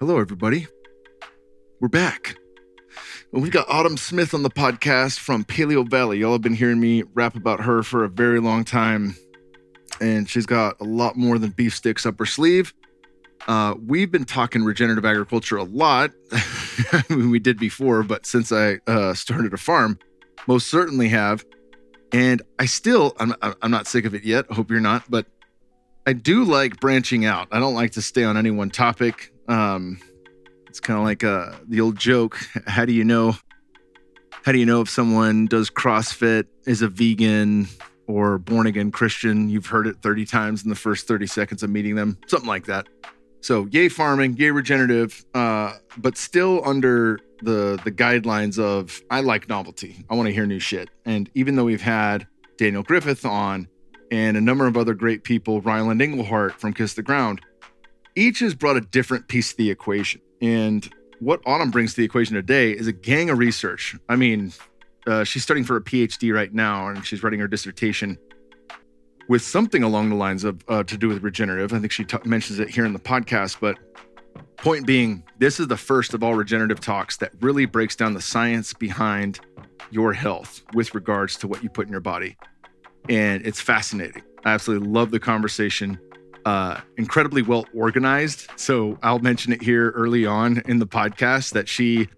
Hello, everybody. We're back. We've got Autumn Smith on the podcast from Paleo Valley. Y'all have been hearing me rap about her for a very long time, and she's got a lot more than beef sticks up her sleeve. Uh, we've been talking regenerative agriculture a lot. I mean, we did before, but since I uh, started a farm, most certainly have. And I still, I'm, I'm not sick of it yet. Hope you're not, but I do like branching out. I don't like to stay on any one topic. Um, it's kind of like uh, the old joke. How do you know? How do you know if someone does CrossFit, is a vegan, or born again Christian? You've heard it 30 times in the first 30 seconds of meeting them, something like that. So, yay farming, yay regenerative, uh, but still under the the guidelines of I like novelty. I want to hear new shit. And even though we've had Daniel Griffith on and a number of other great people, Ryland Engelhart from Kiss the Ground, each has brought a different piece to the equation. And what Autumn brings to the equation today is a gang of research. I mean, uh, she's studying for a PhD right now, and she's writing her dissertation with something along the lines of uh, to do with regenerative. I think she t- mentions it here in the podcast, but point being, this is the first of all regenerative talks that really breaks down the science behind your health with regards to what you put in your body. And it's fascinating. I absolutely love the conversation uh, incredibly well organized. So I'll mention it here early on in the podcast that she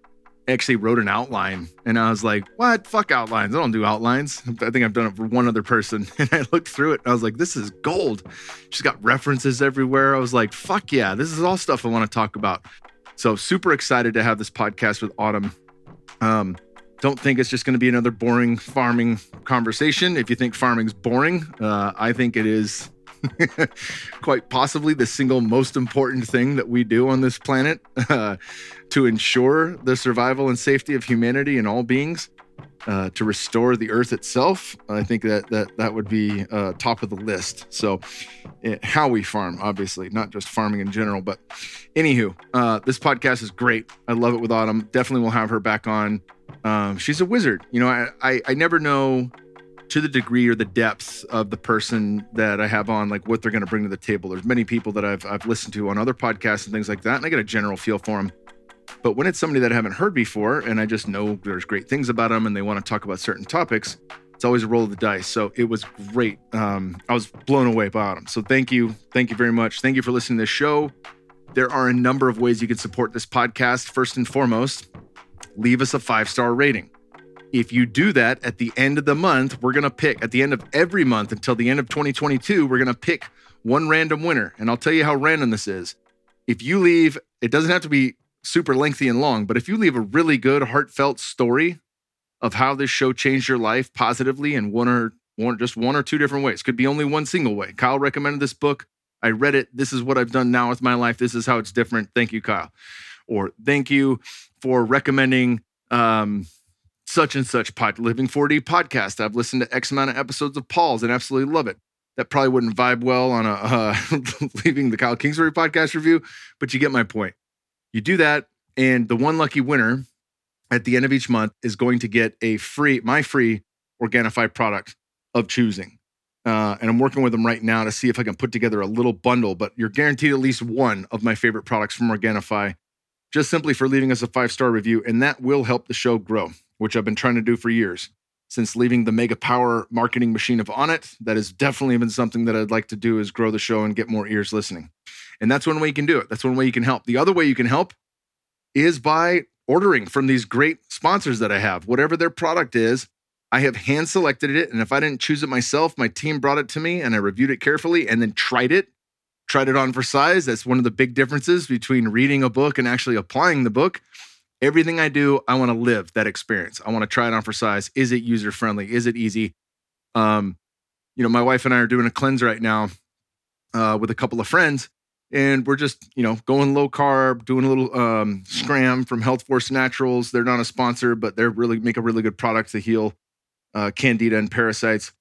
actually wrote an outline and I was like, what? Fuck outlines. I don't do outlines. I think I've done it for one other person. And I looked through it and I was like, this is gold. She's got references everywhere. I was like, fuck yeah, this is all stuff I want to talk about. So super excited to have this podcast with Autumn. Um, don't think it's just going to be another boring farming conversation. If you think farming's boring, uh, I think it is quite possibly the single most important thing that we do on this planet uh, to ensure the survival and safety of humanity and all beings. Uh, to restore the earth itself, I think that that that would be uh, top of the list. So, it, eh, how we farm, obviously, not just farming in general. But, anywho, uh, this podcast is great. I love it with Autumn. Definitely, we'll have her back on. Um, she's a wizard. You know, I, I I never know to the degree or the depth of the person that I have on, like what they're going to bring to the table. There's many people that I've I've listened to on other podcasts and things like that, and I get a general feel for them. But when it's somebody that I haven't heard before, and I just know there's great things about them, and they want to talk about certain topics, it's always a roll of the dice. So it was great. Um, I was blown away by them. So thank you, thank you very much. Thank you for listening to this show. There are a number of ways you can support this podcast. First and foremost, leave us a five star rating if you do that at the end of the month, we're going to pick at the end of every month until the end of 2022, we're going to pick one random winner. And I'll tell you how random this is. If you leave, it doesn't have to be super lengthy and long, but if you leave a really good, heartfelt story of how this show changed your life positively in one or one, just one or two different ways, could be only one single way. Kyle recommended this book. I read it. This is what I've done now with my life. This is how it's different. Thank you, Kyle. Or thank you for recommending um, such and such pod, Living 4D podcast. I've listened to X amount of episodes of Paul's and absolutely love it. That probably wouldn't vibe well on a uh, leaving the Kyle Kingsbury podcast review, but you get my point. You do that, and the one lucky winner at the end of each month is going to get a free, my free Organifi product of choosing. Uh, and I'm working with them right now to see if I can put together a little bundle, but you're guaranteed at least one of my favorite products from Organifi just simply for leaving us a five star review. And that will help the show grow which I've been trying to do for years. Since leaving the mega power marketing machine of Onnit, that has definitely been something that I'd like to do is grow the show and get more ears listening. And that's one way you can do it. That's one way you can help. The other way you can help is by ordering from these great sponsors that I have. Whatever their product is, I have hand selected it. And if I didn't choose it myself, my team brought it to me and I reviewed it carefully and then tried it, tried it on for size. That's one of the big differences between reading a book and actually applying the book everything I do, I want to live that experience. I want to try it on for size. Is it user friendly? Is it easy? Um, you know, my wife and I are doing a cleanse right now uh, with a couple of friends, and we're just you know going low carb, doing a little um, scram from Health Force Naturals. They're not a sponsor, but they're really make a really good product to heal uh, candida and parasites.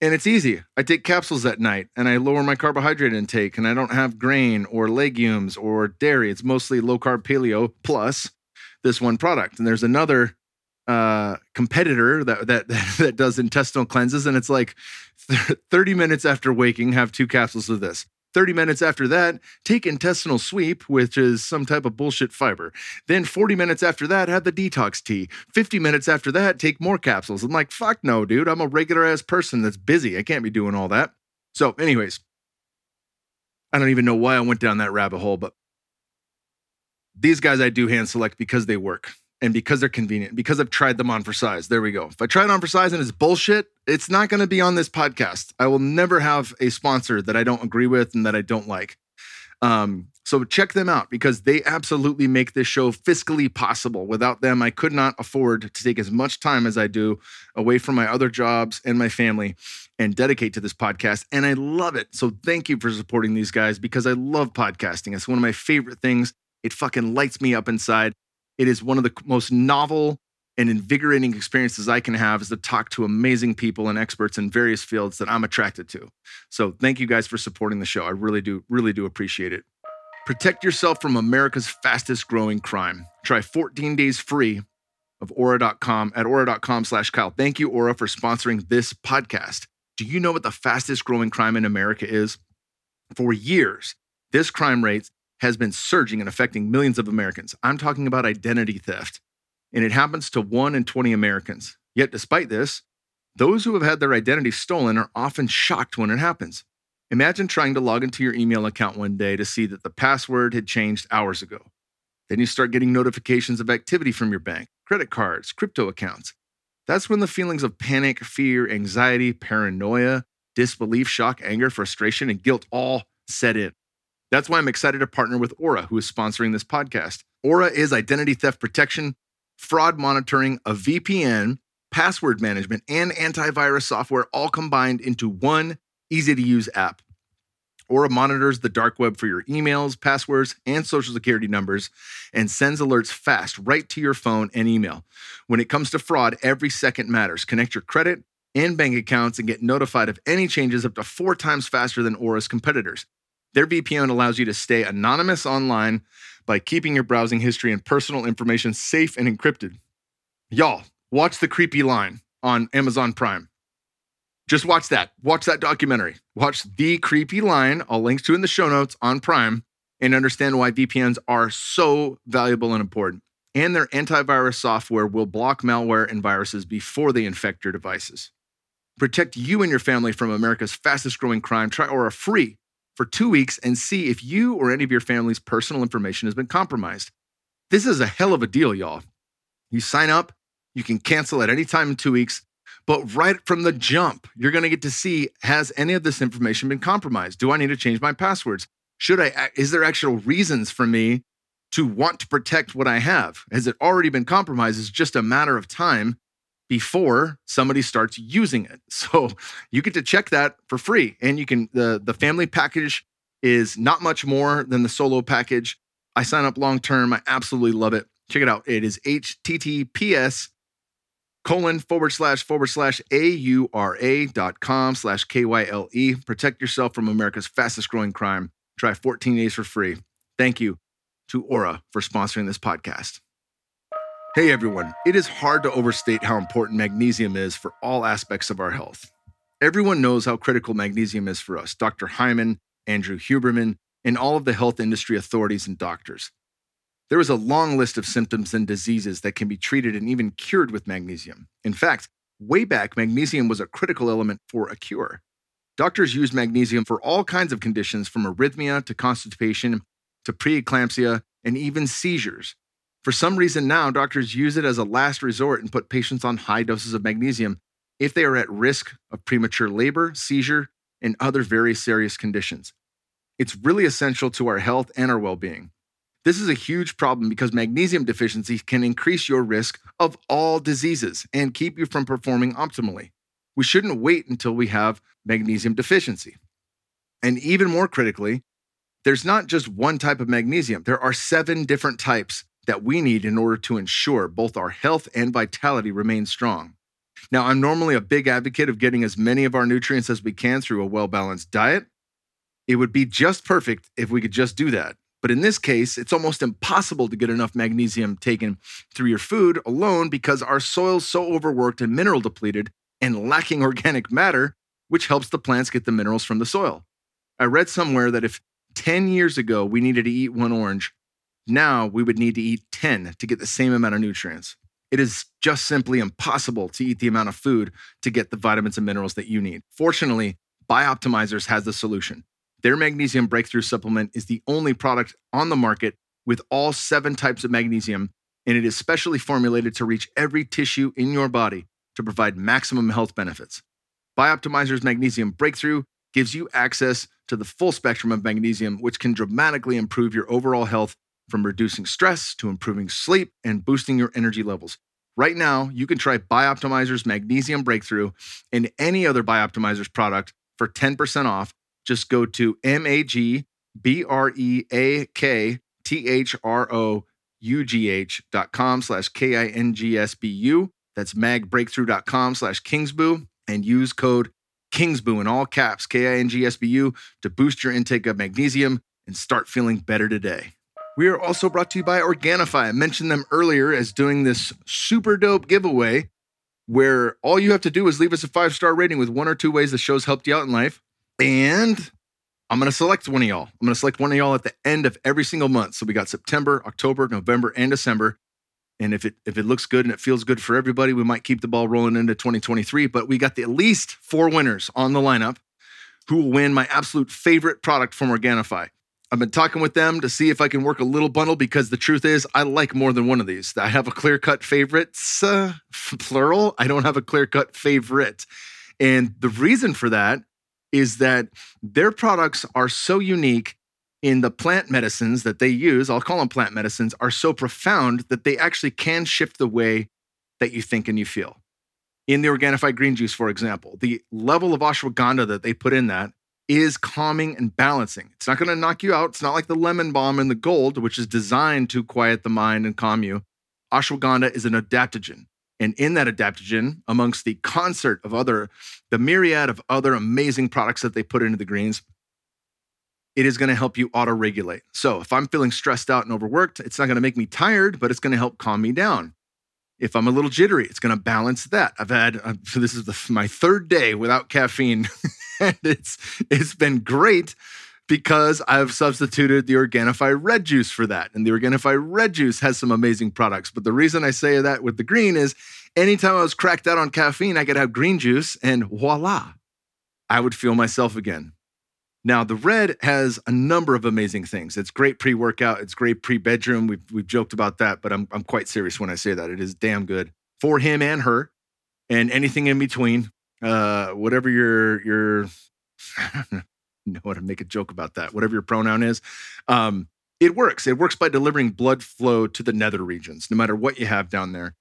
And it's easy. I take capsules at night and I lower my carbohydrate intake and I don't have grain or legumes or dairy. It's mostly low carb paleo plus this one product. And there's another uh, competitor that, that that does intestinal cleanses, and it's like 30 minutes after waking, have two capsules of this. 30 minutes after that, take intestinal sweep, which is some type of bullshit fiber. Then 40 minutes after that, have the detox tea. 50 minutes after that, take more capsules. I'm like, fuck no, dude. I'm a regular ass person that's busy. I can't be doing all that. So, anyways, I don't even know why I went down that rabbit hole, but these guys I do hand select because they work and because they're convenient, because I've tried them on for size. There we go. If I try it on for size and it's bullshit, it's not going to be on this podcast. I will never have a sponsor that I don't agree with and that I don't like. Um, so check them out because they absolutely make this show fiscally possible. Without them, I could not afford to take as much time as I do away from my other jobs and my family and dedicate to this podcast. And I love it. So thank you for supporting these guys because I love podcasting. It's one of my favorite things. It fucking lights me up inside. It is one of the most novel and invigorating experiences I can have is to talk to amazing people and experts in various fields that I'm attracted to. So thank you guys for supporting the show. I really do, really do appreciate it. Protect yourself from America's fastest growing crime. Try 14 days free of aura.com at aura.com slash Kyle. Thank you, Aura, for sponsoring this podcast. Do you know what the fastest growing crime in America is? For years, this crime rate has been surging and affecting millions of Americans. I'm talking about identity theft, and it happens to one in 20 Americans. Yet, despite this, those who have had their identity stolen are often shocked when it happens. Imagine trying to log into your email account one day to see that the password had changed hours ago. Then you start getting notifications of activity from your bank, credit cards, crypto accounts. That's when the feelings of panic, fear, anxiety, paranoia, disbelief, shock, anger, frustration, and guilt all set in. That's why I'm excited to partner with Aura, who is sponsoring this podcast. Aura is identity theft protection, fraud monitoring, a VPN, password management, and antivirus software all combined into one easy to use app. Aura monitors the dark web for your emails, passwords, and social security numbers and sends alerts fast right to your phone and email. When it comes to fraud, every second matters. Connect your credit and bank accounts and get notified of any changes up to four times faster than Aura's competitors. Their VPN allows you to stay anonymous online by keeping your browsing history and personal information safe and encrypted. Y'all, watch The Creepy Line on Amazon Prime. Just watch that. Watch that documentary. Watch The Creepy Line. I'll link to in the show notes on Prime and understand why VPNs are so valuable and important. And their antivirus software will block malware and viruses before they infect your devices. Protect you and your family from America's fastest growing crime. Try Aura free for two weeks and see if you or any of your family's personal information has been compromised. This is a hell of a deal, y'all. You sign up, you can cancel at any time in two weeks, but right from the jump, you're going to get to see has any of this information been compromised? Do I need to change my passwords? Should I, is there actual reasons for me to want to protect what I have? Has it already been compromised? It's just a matter of time before somebody starts using it. So you get to check that for free. And you can the the family package is not much more than the solo package. I sign up long term. I absolutely love it. Check it out. It is https colon forward slash forward slash a-u-r-a dot com slash k-y-l-e. Protect yourself from America's fastest growing crime. Try 14 days for free. Thank you to Aura for sponsoring this podcast. Hey everyone, it is hard to overstate how important magnesium is for all aspects of our health. Everyone knows how critical magnesium is for us Dr. Hyman, Andrew Huberman, and all of the health industry authorities and doctors. There is a long list of symptoms and diseases that can be treated and even cured with magnesium. In fact, way back, magnesium was a critical element for a cure. Doctors use magnesium for all kinds of conditions from arrhythmia to constipation to preeclampsia and even seizures. For some reason now, doctors use it as a last resort and put patients on high doses of magnesium if they are at risk of premature labor, seizure, and other very serious conditions. It's really essential to our health and our well being. This is a huge problem because magnesium deficiency can increase your risk of all diseases and keep you from performing optimally. We shouldn't wait until we have magnesium deficiency. And even more critically, there's not just one type of magnesium, there are seven different types that we need in order to ensure both our health and vitality remain strong. Now, I'm normally a big advocate of getting as many of our nutrients as we can through a well balanced diet. It would be just perfect if we could just do that. But in this case, it's almost impossible to get enough magnesium taken through your food alone because our soil's so overworked and mineral depleted and lacking organic matter, which helps the plants get the minerals from the soil. I read somewhere that if 10 years ago we needed to eat one orange, now we would need to eat 10 to get the same amount of nutrients. It is just simply impossible to eat the amount of food to get the vitamins and minerals that you need. Fortunately, Bioptimizers has the solution. Their magnesium breakthrough supplement is the only product on the market with all seven types of magnesium, and it is specially formulated to reach every tissue in your body to provide maximum health benefits. Bioptimizer's magnesium breakthrough gives you access to the full spectrum of magnesium, which can dramatically improve your overall health from reducing stress to improving sleep and boosting your energy levels. Right now, you can try Bioptimizer's Magnesium Breakthrough and any other Bioptimizer's product for 10% off. Just go to M A G B R E A K T H R O U G H dot com slash K I N G S B U. That's magbreakthrough.com slash Kingsboo and use code Kingsboo in all caps, K I N G S B U, to boost your intake of magnesium and start feeling better today. We are also brought to you by Organifi. I mentioned them earlier as doing this super dope giveaway where all you have to do is leave us a five star rating with one or two ways the show's helped you out in life. And I'm going to select one of y'all. I'm going to select one of y'all at the end of every single month. So we got September, October, November, and December. And if it if it looks good and it feels good for everybody, we might keep the ball rolling into 2023. But we got the, at least four winners on the lineup who will win my absolute favorite product from Organifi. I've been talking with them to see if I can work a little bundle because the truth is, I like more than one of these. I have a clear cut favorites, uh, plural. I don't have a clear cut favorite. And the reason for that is that their products are so unique in the plant medicines that they use. I'll call them plant medicines, are so profound that they actually can shift the way that you think and you feel. In the Organifi green juice, for example, the level of ashwagandha that they put in that is calming and balancing. It's not going to knock you out. It's not like the lemon balm and the gold, which is designed to quiet the mind and calm you. Ashwagandha is an adaptogen. And in that adaptogen, amongst the concert of other, the myriad of other amazing products that they put into the greens, it is going to help you auto regulate. So if I'm feeling stressed out and overworked, it's not going to make me tired, but it's going to help calm me down. If I'm a little jittery, it's going to balance that. I've had, uh, this is the, my third day without caffeine and it's it's been great because I've substituted the Organifi red juice for that. And the Organifi red juice has some amazing products. But the reason I say that with the green is anytime I was cracked out on caffeine, I could have green juice and voila, I would feel myself again. Now, the red has a number of amazing things. It's great pre workout, it's great pre bedroom. We've, we've joked about that, but I'm, I'm quite serious when I say that. It is damn good for him and her and anything in between uh, whatever your your I don't know how to make a joke about that. Whatever your pronoun is, um, it works. It works by delivering blood flow to the nether regions, no matter what you have down there.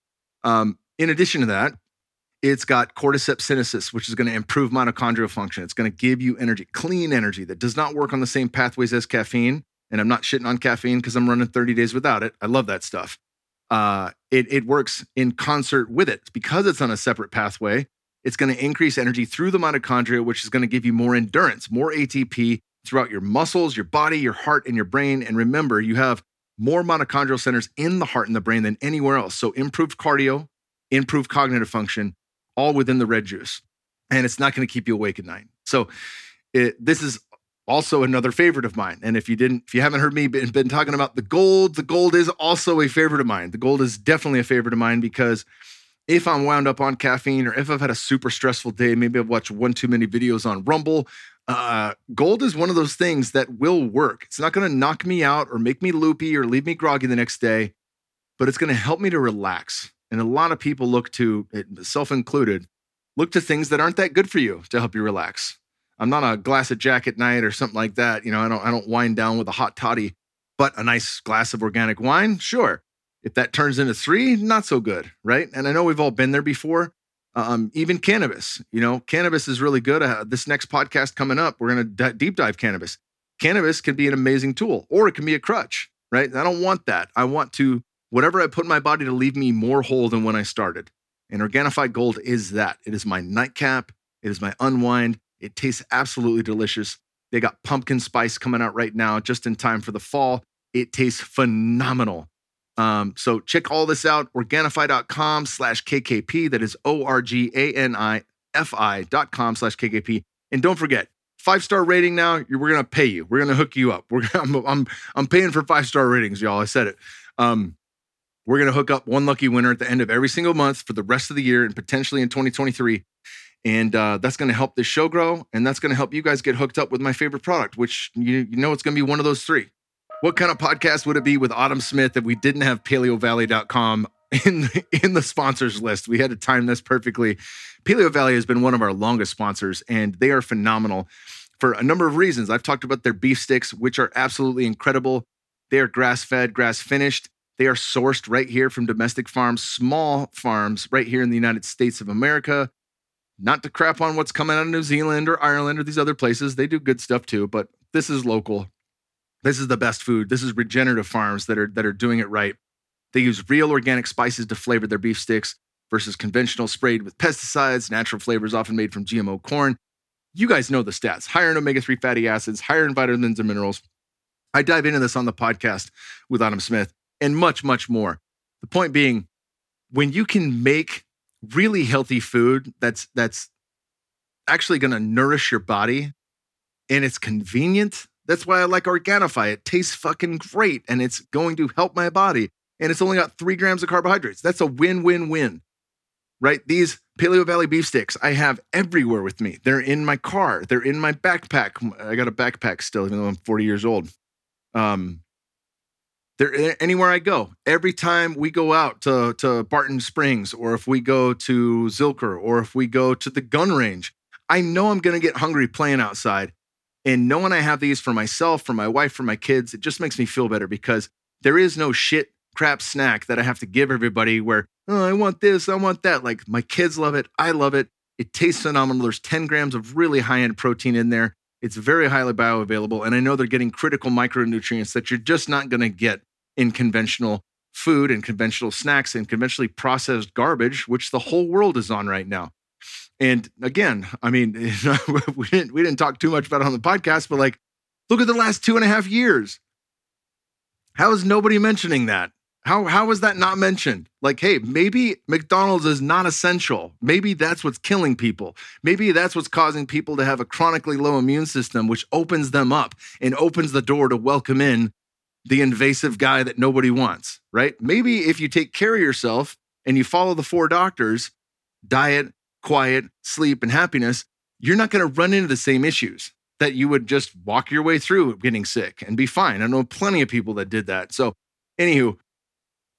Um, in addition to that, it's got cordyceps sinensis, which is going to improve mitochondrial function. It's going to give you energy, clean energy that does not work on the same pathways as caffeine. And I'm not shitting on caffeine because I'm running 30 days without it. I love that stuff. Uh, it, it works in concert with it because it's on a separate pathway. It's going to increase energy through the mitochondria, which is going to give you more endurance, more ATP throughout your muscles, your body, your heart, and your brain. And remember, you have more mitochondrial centers in the heart and the brain than anywhere else. So improved cardio, improved cognitive function, all within the red juice. And it's not going to keep you awake at night. So it, this is also another favorite of mine. And if you didn't, if you haven't heard me been, been talking about the gold, the gold is also a favorite of mine. The gold is definitely a favorite of mine because if I'm wound up on caffeine or if I've had a super stressful day, maybe I've watched one too many videos on Rumble. Uh, gold is one of those things that will work. It's not going to knock me out or make me loopy or leave me groggy the next day, but it's going to help me to relax. And a lot of people look to, self included, look to things that aren't that good for you to help you relax. I'm not a glass of Jack at night or something like that. You know, I don't I don't wind down with a hot toddy, but a nice glass of organic wine, sure. If that turns into three, not so good, right? And I know we've all been there before. Um, even cannabis, you know, cannabis is really good. Uh, this next podcast coming up, we're to d- deep dive cannabis. Cannabis can be an amazing tool, or it can be a crutch, right? I don't want that. I want to whatever I put in my body to leave me more whole than when I started. And Organifi Gold is that. It is my nightcap. It is my unwind. It tastes absolutely delicious. They got pumpkin spice coming out right now, just in time for the fall. It tastes phenomenal. Um, so check all this out, Organifi.com slash KKP. That is O R G A N I F I dot com slash KKP. And don't forget, five star rating now. We're gonna pay you. We're gonna hook you up. We're gonna, I'm, I'm I'm paying for five star ratings, y'all. I said it. Um, we're gonna hook up one lucky winner at the end of every single month for the rest of the year and potentially in 2023. And uh, that's going to help this show grow, and that's going to help you guys get hooked up with my favorite product, which you, you know it's going to be one of those three. What kind of podcast would it be with Autumn Smith if we didn't have PaleoValley.com in in the sponsors list? We had to time this perfectly. Paleo Valley has been one of our longest sponsors, and they are phenomenal for a number of reasons. I've talked about their beef sticks, which are absolutely incredible. They are grass fed, grass finished. They are sourced right here from domestic farms, small farms right here in the United States of America. Not to crap on what's coming out of New Zealand or Ireland or these other places. They do good stuff too, but this is local. This is the best food. This is regenerative farms that are that are doing it right. They use real organic spices to flavor their beef sticks versus conventional sprayed with pesticides, natural flavors often made from GMO corn. You guys know the stats higher in omega 3 fatty acids, higher in vitamins and minerals. I dive into this on the podcast with Autumn Smith and much, much more. The point being, when you can make really healthy food that's that's actually going to nourish your body and it's convenient, that's why I like Organifi. It tastes fucking great and it's going to help my body. And it's only got three grams of carbohydrates. That's a win win win, right? These Paleo Valley beef sticks I have everywhere with me. They're in my car, they're in my backpack. I got a backpack still, even though I'm 40 years old. Um, they're anywhere I go. Every time we go out to, to Barton Springs, or if we go to Zilker, or if we go to the gun range, I know I'm to get hungry playing outside. And knowing I have these for myself, for my wife, for my kids, it just makes me feel better because there is no shit crap snack that I have to give everybody where, oh, I want this, I want that. Like my kids love it. I love it. It tastes phenomenal. There's 10 grams of really high end protein in there. It's very highly bioavailable. And I know they're getting critical micronutrients that you're just not going to get in conventional food and conventional snacks and conventionally processed garbage, which the whole world is on right now. And again, I mean, we didn't we didn't talk too much about it on the podcast, but like, look at the last two and a half years. How is nobody mentioning that? How how is that not mentioned? Like, hey, maybe McDonald's is not essential. Maybe that's what's killing people. Maybe that's what's causing people to have a chronically low immune system, which opens them up and opens the door to welcome in the invasive guy that nobody wants, right? Maybe if you take care of yourself and you follow the four doctors diet, quiet, sleep, and happiness you're not going to run into the same issues that you would just walk your way through getting sick and be fine. I know plenty of people that did that. So, anywho,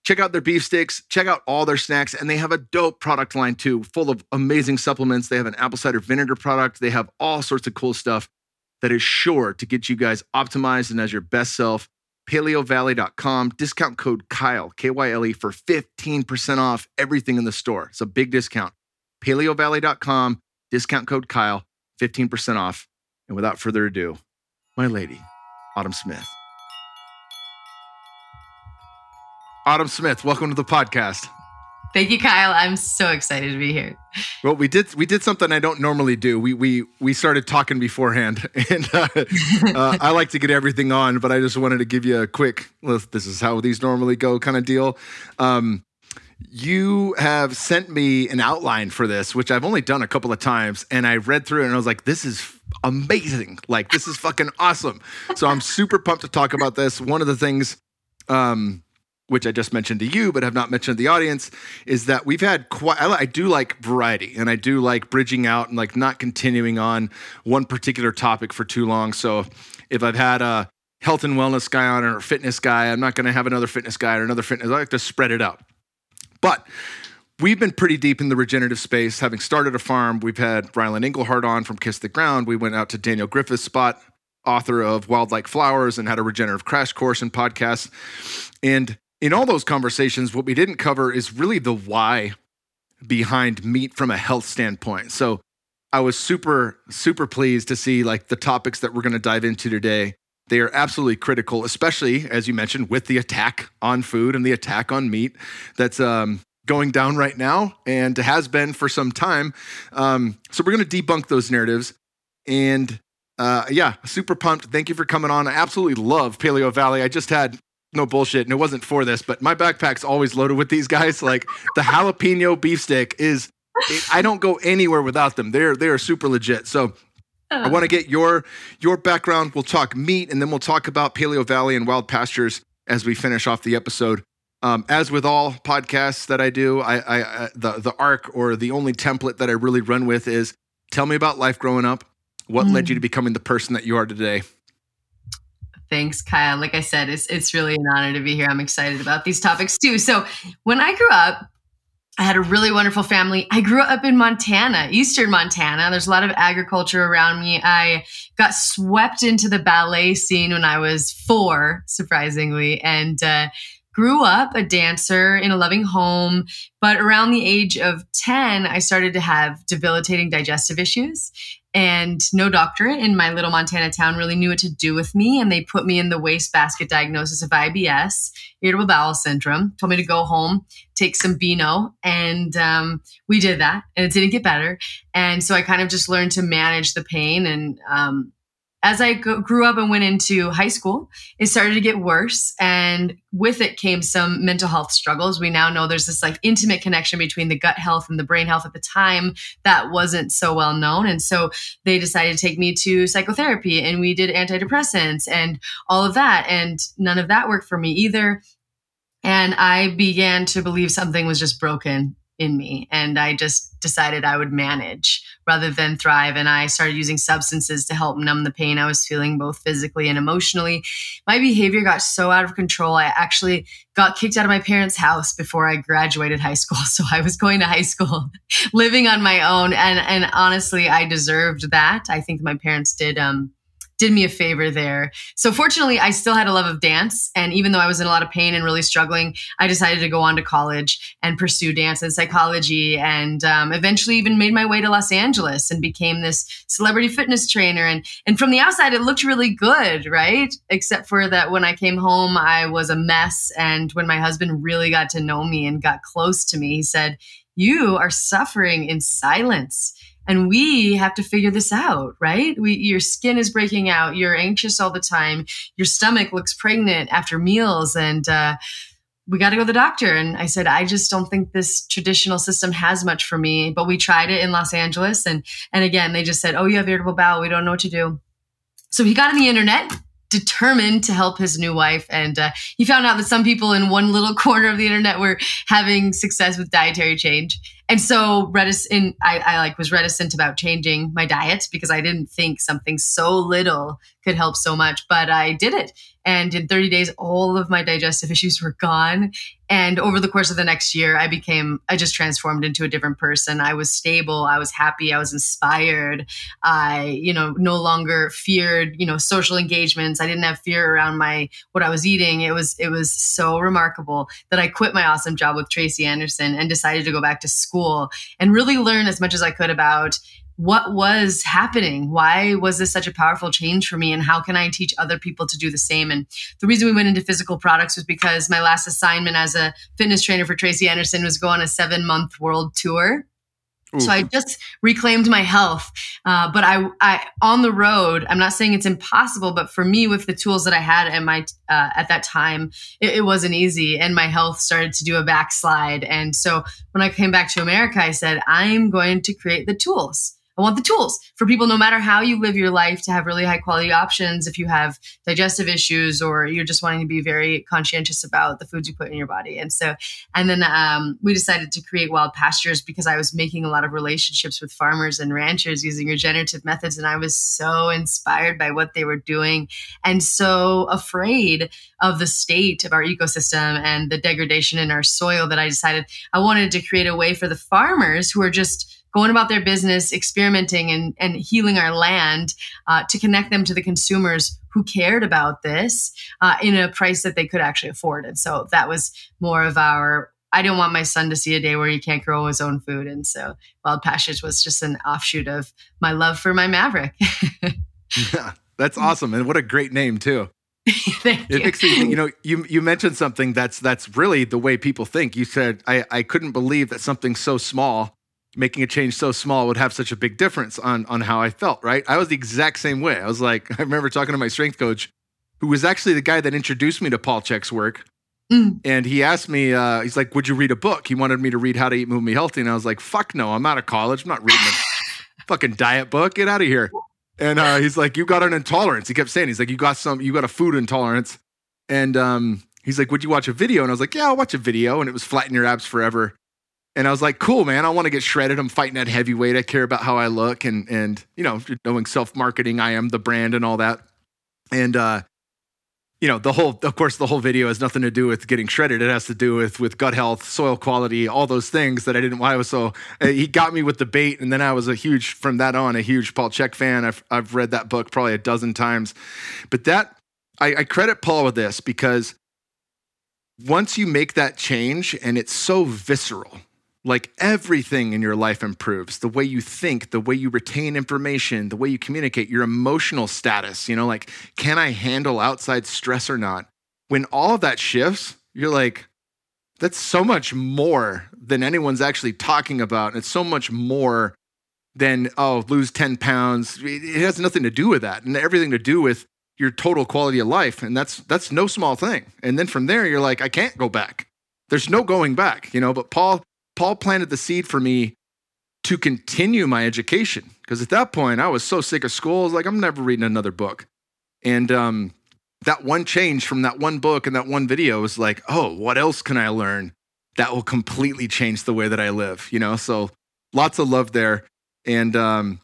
check out their beef sticks, check out all their snacks, and they have a dope product line too, full of amazing supplements. They have an apple cider vinegar product, they have all sorts of cool stuff that is sure to get you guys optimized and as your best self paleovalley.com, discount code Kyle, K Y L E, for 15% off everything in the store. It's a big discount. Paleovalley.com, discount code Kyle, 15% off. And without further ado, my lady, Autumn Smith. Autumn Smith, welcome to the podcast. Thank you, Kyle. I'm so excited to be here. Well, we did we did something I don't normally do. We we we started talking beforehand, and uh, uh, I like to get everything on, but I just wanted to give you a quick. This is how these normally go, kind of deal. Um, you have sent me an outline for this, which I've only done a couple of times, and I read through it and I was like, "This is amazing! Like this is fucking awesome!" So I'm super pumped to talk about this. One of the things. Um, which I just mentioned to you, but have not mentioned to the audience, is that we've had quite, I, I do like variety and I do like bridging out and like not continuing on one particular topic for too long. So if I've had a health and wellness guy on or a fitness guy, I'm not going to have another fitness guy or another fitness. I like to spread it out. But we've been pretty deep in the regenerative space. Having started a farm, we've had Ryland Engelhart on from Kiss the Ground. We went out to Daniel Griffith's spot, author of Wild Like Flowers, and had a regenerative crash course and podcast. And in all those conversations, what we didn't cover is really the why behind meat from a health standpoint. So I was super, super pleased to see like the topics that we're going to dive into today. They are absolutely critical, especially as you mentioned, with the attack on food and the attack on meat that's um, going down right now and has been for some time. Um, so we're going to debunk those narratives. And uh, yeah, super pumped. Thank you for coming on. I absolutely love Paleo Valley. I just had no bullshit, and it wasn't for this, but my backpack's always loaded with these guys. Like the jalapeno beef stick is, I don't go anywhere without them. They're they are super legit. So I want to get your your background. We'll talk meat, and then we'll talk about Paleo Valley and wild pastures as we finish off the episode. Um, as with all podcasts that I do, I, I, I the the arc or the only template that I really run with is tell me about life growing up. What mm. led you to becoming the person that you are today? Thanks, Kyle. Like I said, it's it's really an honor to be here. I'm excited about these topics too. So when I grew up, I had a really wonderful family. I grew up in Montana, eastern Montana. There's a lot of agriculture around me. I got swept into the ballet scene when I was four, surprisingly, and uh, grew up a dancer in a loving home. But around the age of 10, I started to have debilitating digestive issues. And no doctor in my little Montana town really knew what to do with me. And they put me in the wastebasket diagnosis of IBS, irritable bowel syndrome, told me to go home, take some Beano. And um, we did that. And it didn't get better. And so I kind of just learned to manage the pain and um, as I grew up and went into high school, it started to get worse. And with it came some mental health struggles. We now know there's this like intimate connection between the gut health and the brain health at the time that wasn't so well known. And so they decided to take me to psychotherapy and we did antidepressants and all of that. And none of that worked for me either. And I began to believe something was just broken in me. And I just decided I would manage rather than thrive. And I started using substances to help numb the pain I was feeling both physically and emotionally. My behavior got so out of control. I actually got kicked out of my parents' house before I graduated high school. So I was going to high school, living on my own. And, and honestly, I deserved that. I think my parents did, um, did me a favor there. So fortunately, I still had a love of dance. And even though I was in a lot of pain and really struggling, I decided to go on to college and pursue dance and psychology and um, eventually even made my way to Los Angeles and became this celebrity fitness trainer. And, and from the outside, it looked really good, right? Except for that when I came home, I was a mess. And when my husband really got to know me and got close to me, he said, you are suffering in silence and we have to figure this out right? We, your skin is breaking out. You're anxious all the time. Your stomach looks pregnant after meals. And uh, we got to go to the doctor. And i said i just don't think this traditional system has much for me. But we tried it in los angeles. And and again they just said oh you have irritable bowel. We don't know what to do. So he got on the internet determined to help his new wife. And uh, he found out that some people in one little corner of the internet were having success with dietary change. And so reticent, I, I like was reticent about changing my diet because I didn't think something so little could help so much, but I did it. And in 30 days, all of my digestive issues were gone. And over the course of the next year, I became, I just transformed into a different person. I was stable. I was happy. I was inspired. I, you know, no longer feared, you know, social engagements. I didn't have fear around my, what I was eating. It was, it was so remarkable that I quit my awesome job with Tracy Anderson and decided to go back to school and really learn as much as I could about what was happening? Why was this such a powerful change for me? And how can I teach other people to do the same? And the reason we went into physical products was because my last assignment as a fitness trainer for Tracy Anderson was go on a seven month world tour. Ooh. So I just reclaimed my health, uh, but I, I on the road. I'm not saying it's impossible, but for me, with the tools that I had at my uh, at that time, it, it wasn't easy, and my health started to do a backslide. And so when I came back to America, I said, I'm going to create the tools I want the tools for people, no matter how you live your life, to have really high quality options. If you have digestive issues or you're just wanting to be very conscientious about the foods you put in your body. And so, and then um, we decided to create Wild Pastures because I was making a lot of relationships with farmers and ranchers using regenerative methods. And I was so inspired by what they were doing and so afraid of the state of our ecosystem and the degradation in our soil that I decided I wanted to create a way for the farmers who are just going about their business, experimenting and, and healing our land uh, to connect them to the consumers who cared about this uh, in a price that they could actually afford. And so that was more of our. I didn't want my son to see a day where he can't grow his own food. And so Wild Pastures was just an offshoot of my love for my Maverick. yeah, that's awesome. And what a great name, too. Thank it you. makes me you know, you you mentioned something that's that's really the way people think. You said I, I couldn't believe that something so small making a change so small would have such a big difference on on how I felt, right? I was the exact same way. I was like, I remember talking to my strength coach, who was actually the guy that introduced me to Paul Chek's work. Mm. And he asked me, uh, he's like, Would you read a book? He wanted me to read How to Eat, Move, Be Healthy. And I was like, Fuck no, I'm out of college. I'm not reading a fucking diet book. Get out of here. and uh, he's like, "You got an intolerance." He kept saying, "He's like, you got some, you got a food intolerance," and um, he's like, "Would you watch a video?" And I was like, "Yeah, I'll watch a video." And it was flatten your abs forever. And I was like, "Cool, man. I want to get shredded. I'm fighting at heavyweight. I care about how I look, and and you know, knowing self marketing, I am the brand and all that." And uh, you know, the whole, of course, the whole video has nothing to do with getting shredded. It has to do with with gut health, soil quality, all those things that I didn't. Why I was so uh, he got me with the bait, and then I was a huge from that on a huge Paul Chek fan. I've I've read that book probably a dozen times, but that I, I credit Paul with this because once you make that change, and it's so visceral like everything in your life improves. The way you think the way you retain information the way you communicate your emotional status you know like can i handle outside stress or not? When all of that shifts you're like that's so much more than anyone's actually talking about. And it's so much more than oh lose 10 pounds. It has nothing to do with that. And everything to do with your total quality of life. And that's that's no small thing. And then from there you're like i can't go back. There's no going back you know? But paul Paul planted the seed for me to continue my education because at that point I was so sick of school. I was like, I'm never reading another book. And um, that one change from that one book and that one video was like, oh, what else can I learn that will completely change the way that I live? You know, so lots of love there. And um,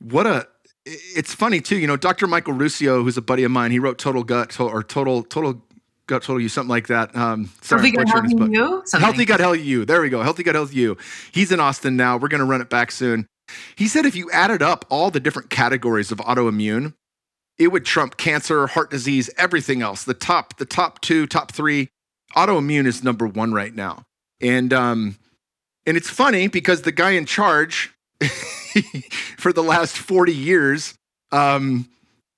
what a, it's funny too, you know, Dr. Michael Ruscio, who's a buddy of mine, he wrote Total Gut or Total, Total total you something like that. Um, sorry, healthy gut healthy you. Something. Healthy gut healthy you. There we go. Healthy gut healthy you. He's in Austin now. We're going to run it back soon. He said if you added up all the different categories of autoimmune, it would trump cancer, heart disease, everything else. The top, the top two, top three. Autoimmune is number one right now, and um, and it's funny because the guy in charge for the last forty years um,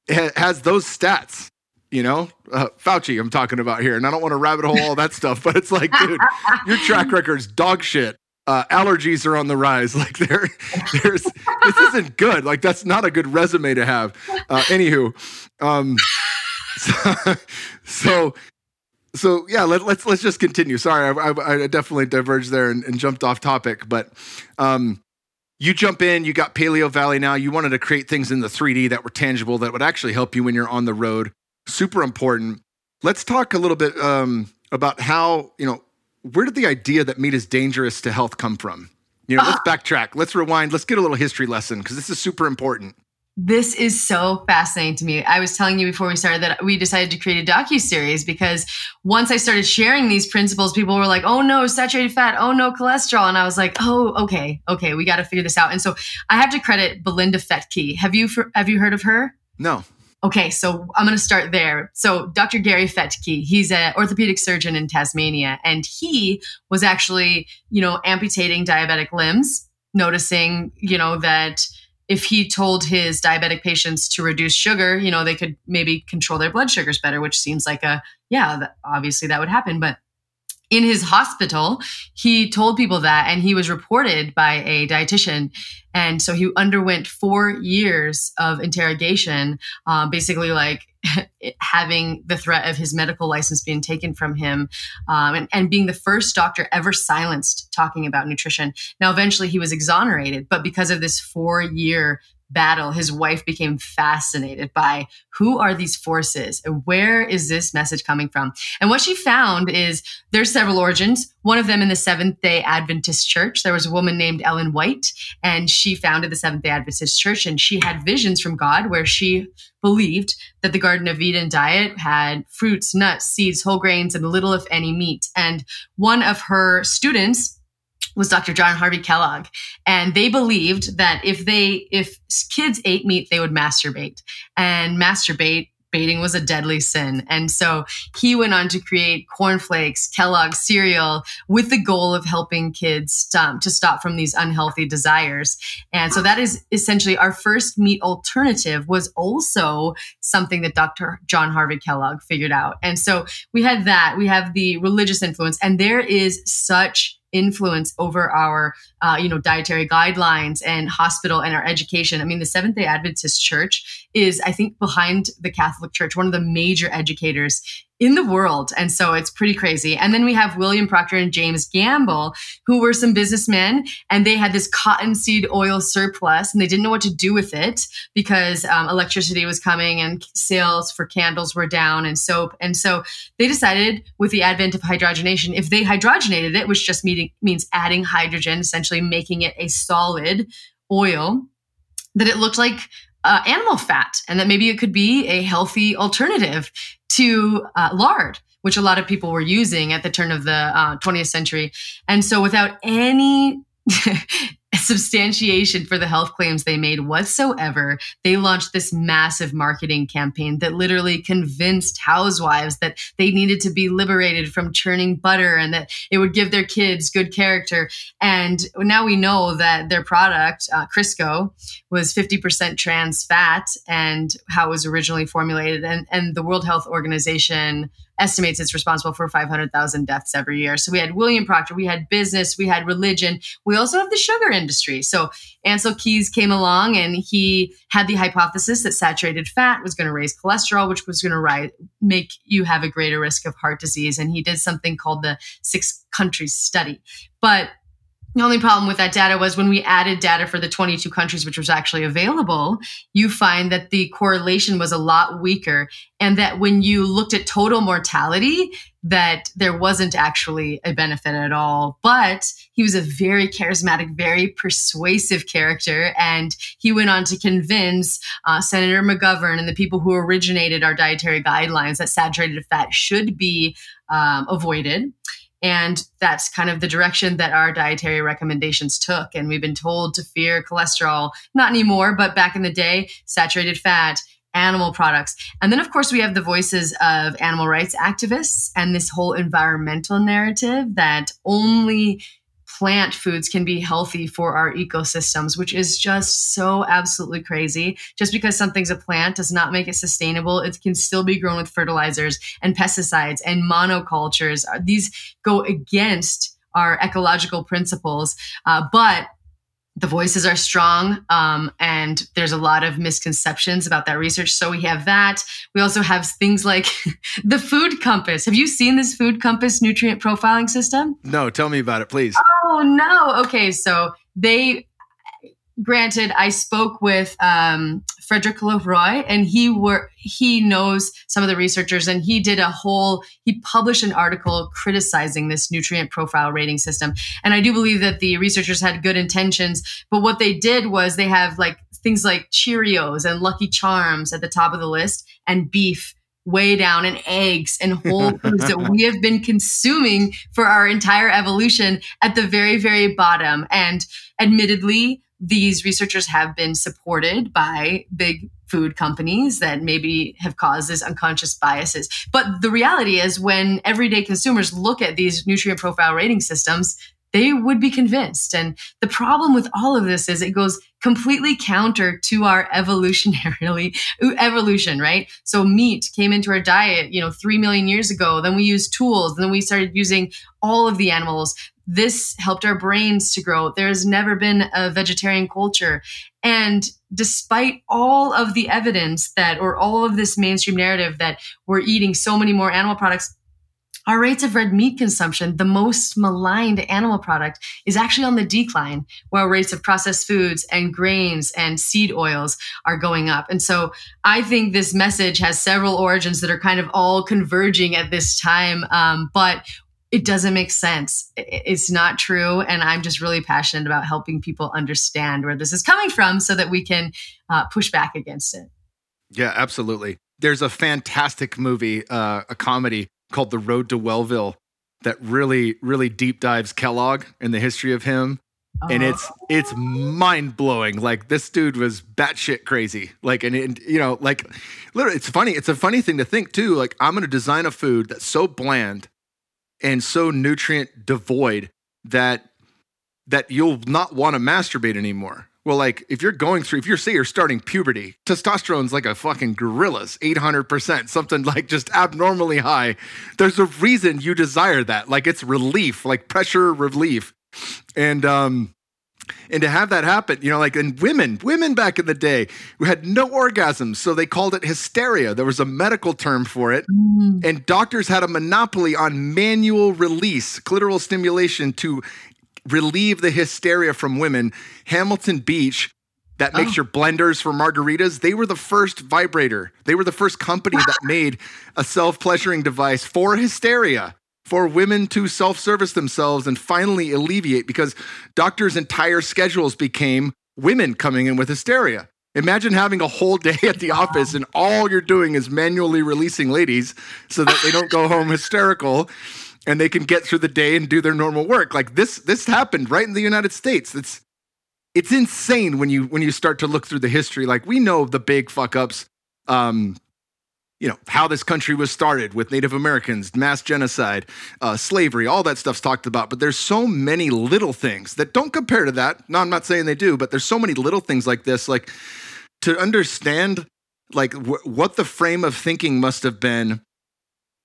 has those stats you know, uh, Fauci, I'm talking about here. And I don't want to rabbit hole all that stuff, but it's like, dude, your track record's dog shit. Uh, allergies are on the rise. Like there, there's this isn't good. Like that's not a good resume to have. Uh, anywho, um, so, so, so yeah, let, us let's, let's just continue. Sorry, I, I, I definitely diverged there and, and, jumped off topic, but um, you jump in. You got Paleo Valley now. You wanted to create things in the 3D that were tangible that would actually help you when you're on the road super important. Let's talk a little bit um, about how, you know, where did the idea that meat is dangerous to health come from? You know, let's backtrack. Let's rewind. Let's get a little history lesson because this is super important. This is so fascinating to me. I was telling you before we started that we decided to create a docu series because once I started sharing these principles, people were like, "Oh no, saturated fat! Oh no, cholesterol!" And I was like, "Oh, okay, okay, we got to figure this out." And so I have to credit Belinda Fettke. Have you have you heard of her? No. Okay, so I'm going to start there. So Dr. Gary Fettke, he's an orthopedic surgeon in Tasmania, and he was actually, you know, amputating diabetic limbs, noticing, you know, that if he told his diabetic patients to reduce sugar, you know, they could maybe control their blood sugars better, which seems like a, yeah, obviously that would happen. But in his hospital, he told people that, and he was reported by a dietitian. And so he underwent four years of interrogation, uh, basically like having the threat of his medical license being taken from him um, and, and being the first doctor ever silenced talking about nutrition. Now, eventually he was exonerated, but because of this four year battle, his wife became fascinated by who are these forces where is this message coming from? And what she found is there's several origins. One of them in the Seventh day Adventist church. There was a woman named Ellen White, and she founded the Seventh day Adventist church. And she had visions from God where she believed that the Garden of Eden diet had fruits, nuts, seeds, whole grains, and little, if any, meat. And one of her students, was Dr. John Harvey Kellogg. And they believed that if they if kids ate meat, they would masturbate. And masturbate baiting was a deadly sin. And so he went on to create cornflakes, Kellogg cereal with the goal of helping kids um, to stop from these unhealthy desires. And so that is essentially our first meat alternative was also something that Dr. John Harvey Kellogg figured out. And so we had that, we have the religious influence and there is such influence over our uh, you know dietary guidelines and hospital and our education. I mean the seventh day adventist church is i think behind the catholic church one of the major educators in the world. And so it's pretty crazy. And then we have William Procter and James Gamble, who were some businessmen, and they had this cottonseed oil surplus, and they didn't know what to do with it because um, electricity was coming and sales for candles were down and soap. And so they decided, with the advent of hydrogenation, if they hydrogenated it, which just mean, means adding hydrogen, essentially making it a solid oil, that it looked like uh, animal fat and that maybe it could be a healthy alternative to uh, lard, which a lot of people were using at the turn of the uh, 20th century. And so, without any substantiation for the health claims they made whatsoever, they launched this massive marketing campaign that literally convinced housewives that they needed to be liberated from churning butter and that it would give their kids good character. And now we know that their product, uh, Crisco, was 50% trans fat and how it was originally formulated. And, and the World Health Organization estimates it's responsible for 500,000 deaths every year. So we had William Procter, we had business, we had religion, we also have the sugar industry. So Ancel Keys came along and he had the hypothesis that saturated fat was going to raise cholesterol, which was going to make you have a greater risk of heart disease. And he did something called the six countries study. But the only problem with that data was when we added data for the 22 countries, which was actually available, you find that the correlation was a lot weaker. And that when you looked at total mortality, that there wasn't actually a benefit at all. But he was a very charismatic, very persuasive character. And he went on to convince uh, Senator McGovern and the people who originated our dietary guidelines that saturated fat should be um, avoided and that's kind of the direction that our dietary recommendations took. And we've been told to fear cholesterol, not anymore, but back in the day, saturated fat, animal products. And then, of course, we have the voices of animal rights activists and this whole environmental narrative that only plant foods can be healthy for our ecosystems, which is just so absolutely crazy. Just because something's a plant does not make it sustainable. It can still be grown with fertilizers and pesticides and monocultures. These go against our ecological principles. Uh, but the voices are strong um, and there's a lot of misconceptions about that research. So we have that. We also have things like the food compass. Have you seen this food compass nutrient profiling system? No tell me about it please. Oh no. Okay so they granted, I spoke with um, Frederick Leroy, and he were he knows some of the researchers, and he did a whole he published an article criticizing this nutrient profile rating system. And I do believe that the researchers had good intentions, but what they did was they have like things like Cheerios and Lucky Charms at the top of the list, and beef way down and eggs and whole foods that we have been consuming for our entire evolution at the very very bottom and admittedly these researchers have been supported by big food companies that maybe have caused these unconscious biases. But the reality is, when everyday consumers look at these nutrient profile rating systems, they would be convinced. And the problem with all of this is it goes completely counter to our evolutionarily evolution, right? So meat came into our diet, you know, 3 million years ago. Then we used tools, then we started using all of the animals this helped our brains to grow. There's never been a vegetarian culture. And despite all of the evidence that, or all of this mainstream narrative that we're eating so many more animal products, our rates of red meat consumption, the most maligned animal product, is actually on the decline, while rates of processed foods and grains and seed oils are going up. And so I think this message has several origins that are kind of all converging at this time. Um, but it doesn't make sense. It's not true. And I'm just really passionate about helping people understand where this is coming from so that we can uh, push back against it. Yeah, absolutely. There's a fantastic movie, uh, a comedy called The Road to Wellville that really, really deep dives Kellogg and the history of him. And it's oh. it's mind blowing. Like this dude was batshit crazy. Like and, and you know like literally, it's funny. It's a funny thing to think too. Like I'm going to design a food that's so bland and so nutrient devoid that that you'll not want to masturbate anymore. Well, like if you're going through, if you're say you're starting puberty, testosterone's like a fucking gorilla's 800%, something like just abnormally high. There's a reason you desire that. Like it's relief, like pressure relief. And um And to have that happen, you know, like in women, women back in the day who had no orgasms, so they called it hysteria. There was a medical term for it. Mm. And doctors had a monopoly on manual release, clitoral stimulation to relieve the hysteria from women. Hamilton Beach, that makes oh. your blenders for margaritas, they were the first vibrator. They were the first company that made a self pleasuring device for hysteria for women to self service themselves and finally alleviate because doctors' entire schedules became women coming in with hysteria. Imagine having a whole day at the office and all you're doing is manually releasing ladies so that they don't go home hysterical and they can get through the day and do their normal work. Like this this happened right in the United States. It's it's insane when you when you start to look through the history. Like we know the big fuck ups um, you know how this country was started with Native Americans, mass genocide, uh, slavery, all that stuff's talked about. But there's so many little things that don't compare to that. No, I'm not saying they do, but there's so many little things like this. Like to understand, like w- what the frame of thinking must have been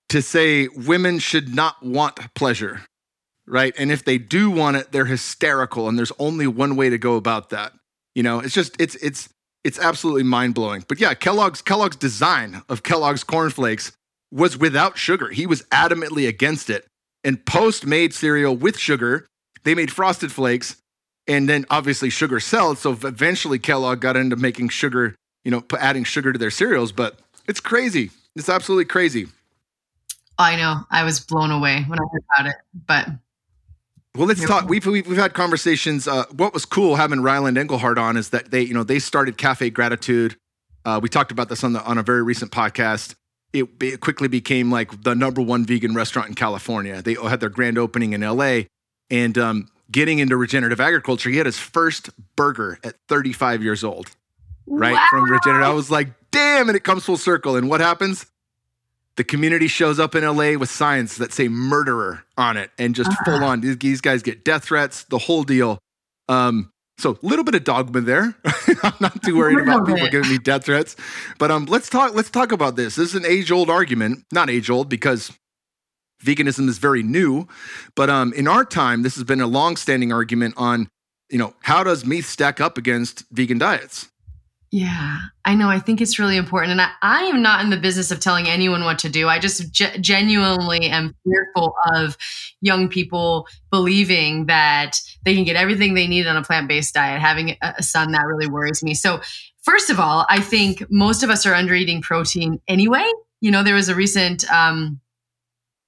to say women should not want pleasure, right? And if they do want it, they're hysterical, and there's only one way to go about that. You know, it's just it's it's it's absolutely mind blowing. But yeah, Kellogg's Kellogg's design of Kellogg's cornflakes was without sugar. He was adamantly against it. And Post made cereal with sugar. They made frosted flakes, and then obviously sugar sells. So eventually Kellogg got into making sugar, you know, adding sugar to their cereals. But it's crazy. It's absolutely crazy. I know. I was blown away when I heard about it. But well, let's talk. We've, we've, we've had conversations. Uh, what was cool having Ryland Engelhart on is that they, you know, they started Cafe Gratitude. Uh, we talked about this on the on a very recent podcast. It, it, quickly became like the number one vegan restaurant in California. They had their grand opening in LA, and um, getting into regenerative agriculture, he had his first burger at 35 years old, right wow. from regenerative. I was like, damn, and it comes full circle. And what happens? The community shows up in LA with signs that say murderer on it and just uh-huh. full on. These, guys get death threats, the whole deal. Um, so a little bit of dogma there. I'm not too worried about people giving me death threats. But um, let's talk. Let's talk about this. This is an age-old argument, not age-old because veganism is very new. But um, in our time, this has been a long-standing argument on, you know, how does meat stack up against vegan diets? Yeah, I know. I think it's really important. And I, I, am not in the business of telling anyone what to do. I just ge- genuinely am fearful of young people believing that they can get everything they need on a plant based diet. Having a, son, that really worries me. So, first of all, I think most of us are under eating protein anyway. You know, there was a recent um,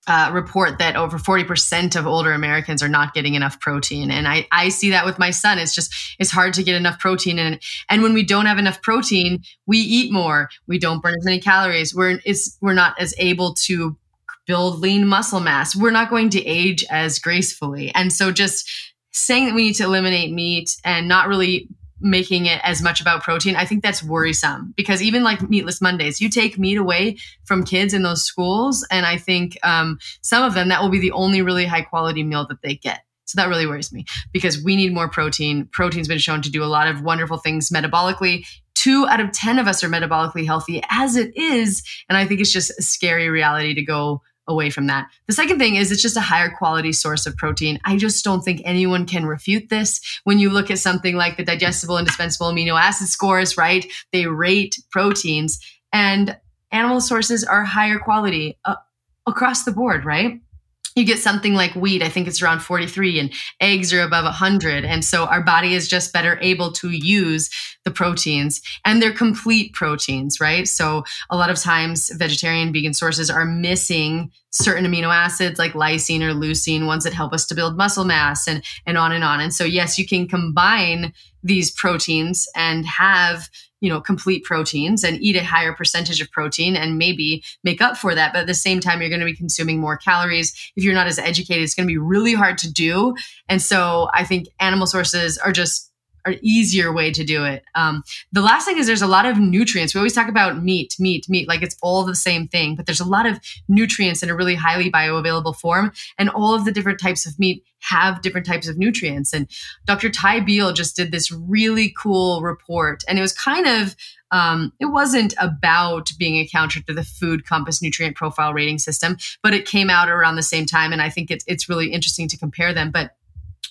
uh, report that over 40% of older Americans are not getting enough protein. And I, I see that with my son. It's just, it's hard to get enough protein. And, and when we don't have enough protein, we eat more. We don't burn as many calories. We're, it's, we're not as able to build lean muscle mass. We're not going to age as gracefully. And so just saying that we need to eliminate meat and not really making it as much about protein, I think that's worrisome because even like meatless Mondays, you take meat away from kids in those schools, and I think um, some of them that will be the only really high quality meal that they get. So that really worries me because we need more protein. Protein's been shown to do a lot of wonderful things metabolically. Two out of 10 of us are metabolically healthy as it is. And I think it's just a scary reality to go away from that. The second thing is it's just a higher quality source of protein. I just don't think anyone can refute this. When you look at something like the digestible indispensable amino acid scores, right? They rate proteins and animal sources are higher quality uh, across the board, right? You get something like wheat i think it's around 43 and eggs are above 100 and so our body is just better able to use the proteins and they're complete proteins right? So a lot of times vegetarian vegan sources are missing certain amino acids like lysine or leucine ones that help us to build muscle mass and and on and on. And so yes you can combine these proteins and have you know complete proteins and eat a higher percentage of protein and maybe make up for that. But at the same time you're going to be consuming more calories. If you're not as educated it's going to be really hard to do. And so i think animal sources are just an easier way to do it. Um, the last thing is there's a lot of nutrients. We always talk about meat, meat, meat, like it's all the same thing, but there's a lot of nutrients in a really highly bioavailable form. And all of the different types of meat have different types of nutrients. And Dr. Ty Beal just did this really cool report. And it was kind of, um, it wasn't about being a counter to the food compass nutrient profile rating system, but it came out around the same time. And I think it's, it's really interesting to compare them. But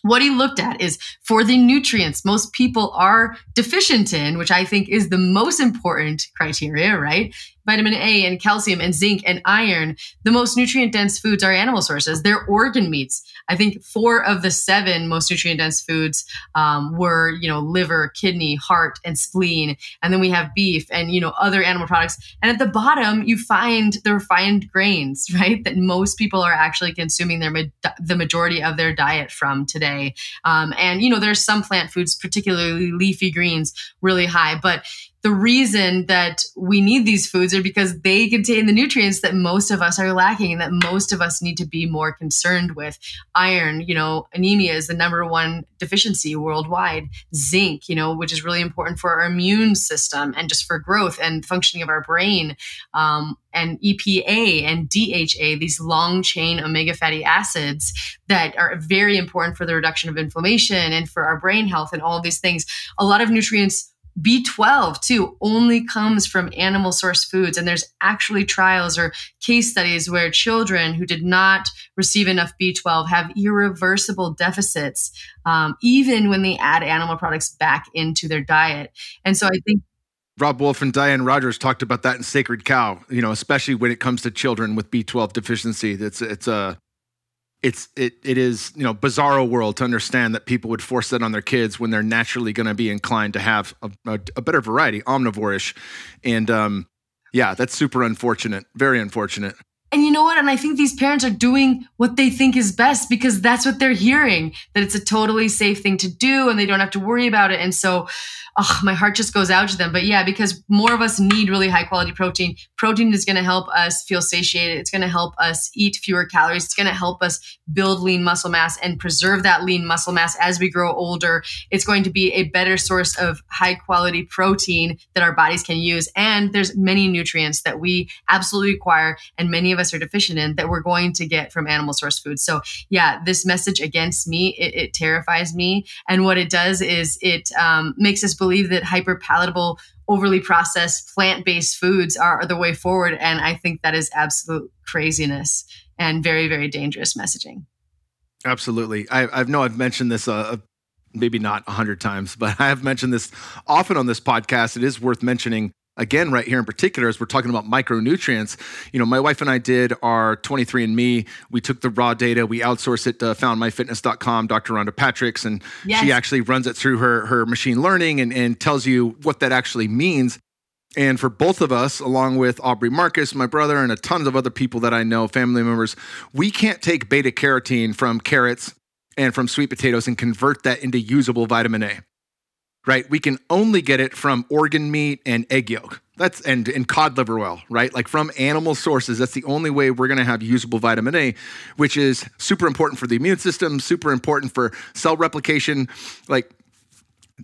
what he looked at is for the nutrients most people are deficient in, which I think is the most important criteria, right? Vitamin A and calcium and zinc and iron. The most nutrient dense foods are animal sources. They're organ meats. I think four of the seven most nutrient dense foods um, were, you know, liver, kidney, heart, and spleen. And then we have beef and, you know, other animal products. And at the bottom, you find the refined grains, right? That most people are actually consuming their the majority of their diet from today. Um, and, you know, there's some plant foods, particularly leafy greens, really high. But the reason that we need these foods are because they contain the nutrients that most of us are lacking and that most of us need to be more concerned with. Iron, you know, anemia is the number one deficiency worldwide. Zinc, you know, which is really important for our immune system and just for growth and functioning of our brain. Um, and EPA and DHA, these long chain omega fatty acids that are very important for the reduction of inflammation and for our brain health and all these things. A lot of nutrients B12 too only comes from animal source foods. And there's actually trials or case studies where children who did not receive enough B12 have irreversible deficits, um, even when they add animal products back into their diet. And so I think Robb Wolf and Diane Rodgers talked about that in Sacred Cow, you know, especially when it comes to children with B12 deficiency. It's it's a it's it it is you know bizarro world to understand that people would force that on their kids when they're naturally going to be inclined to have a, a, a, better variety, omnivorish, and um, yeah, that's super unfortunate, very unfortunate. And you know what? And I think these parents are doing what they think is best because that's what they're hearing that it's a totally safe thing to do and they don't have to worry about it. And so oh, my heart just goes out to them. But yeah, because more of us need really high quality protein. Protein is going to help us feel satiated. It's going to help us eat fewer calories. It's going to help us build lean muscle mass and preserve that lean muscle mass as we grow older. It's going to be a better source of high quality protein that our bodies can use. And there's many nutrients that we absolutely require and many of us are deficient in that we're going to get from animal source foods. So yeah, this message against me, it, it terrifies me. And what it does is it um, makes us believe believe that hyper palatable, overly processed plant based foods are, are the way forward. And I think that is absolute craziness and very, very dangerous messaging. Absolutely. I, I know I've mentioned this uh, maybe not a hundred times, but I have mentioned this often on this podcast. It is worth mentioning again right here in particular as we're talking about micronutrients. You know my wife and i did our 23andme we took the raw data we outsourced it to foundmyfitness.com dr rhonda patricks and yes. she actually runs it through her, her machine learning and, and tells you what that actually means. And for both of us, along with Aubrey Marcus, my brother, and a tons of other people that I know, family members, we can't take beta carotene from carrots and from sweet potatoes and convert that into usable vitamin A right? We can only get it from organ meat and egg yolk. That's and, and cod liver oil, right? Like from animal sources. That's the only way we're going to have usable vitamin A, which is super important for the immune system, super important for cell replication. Like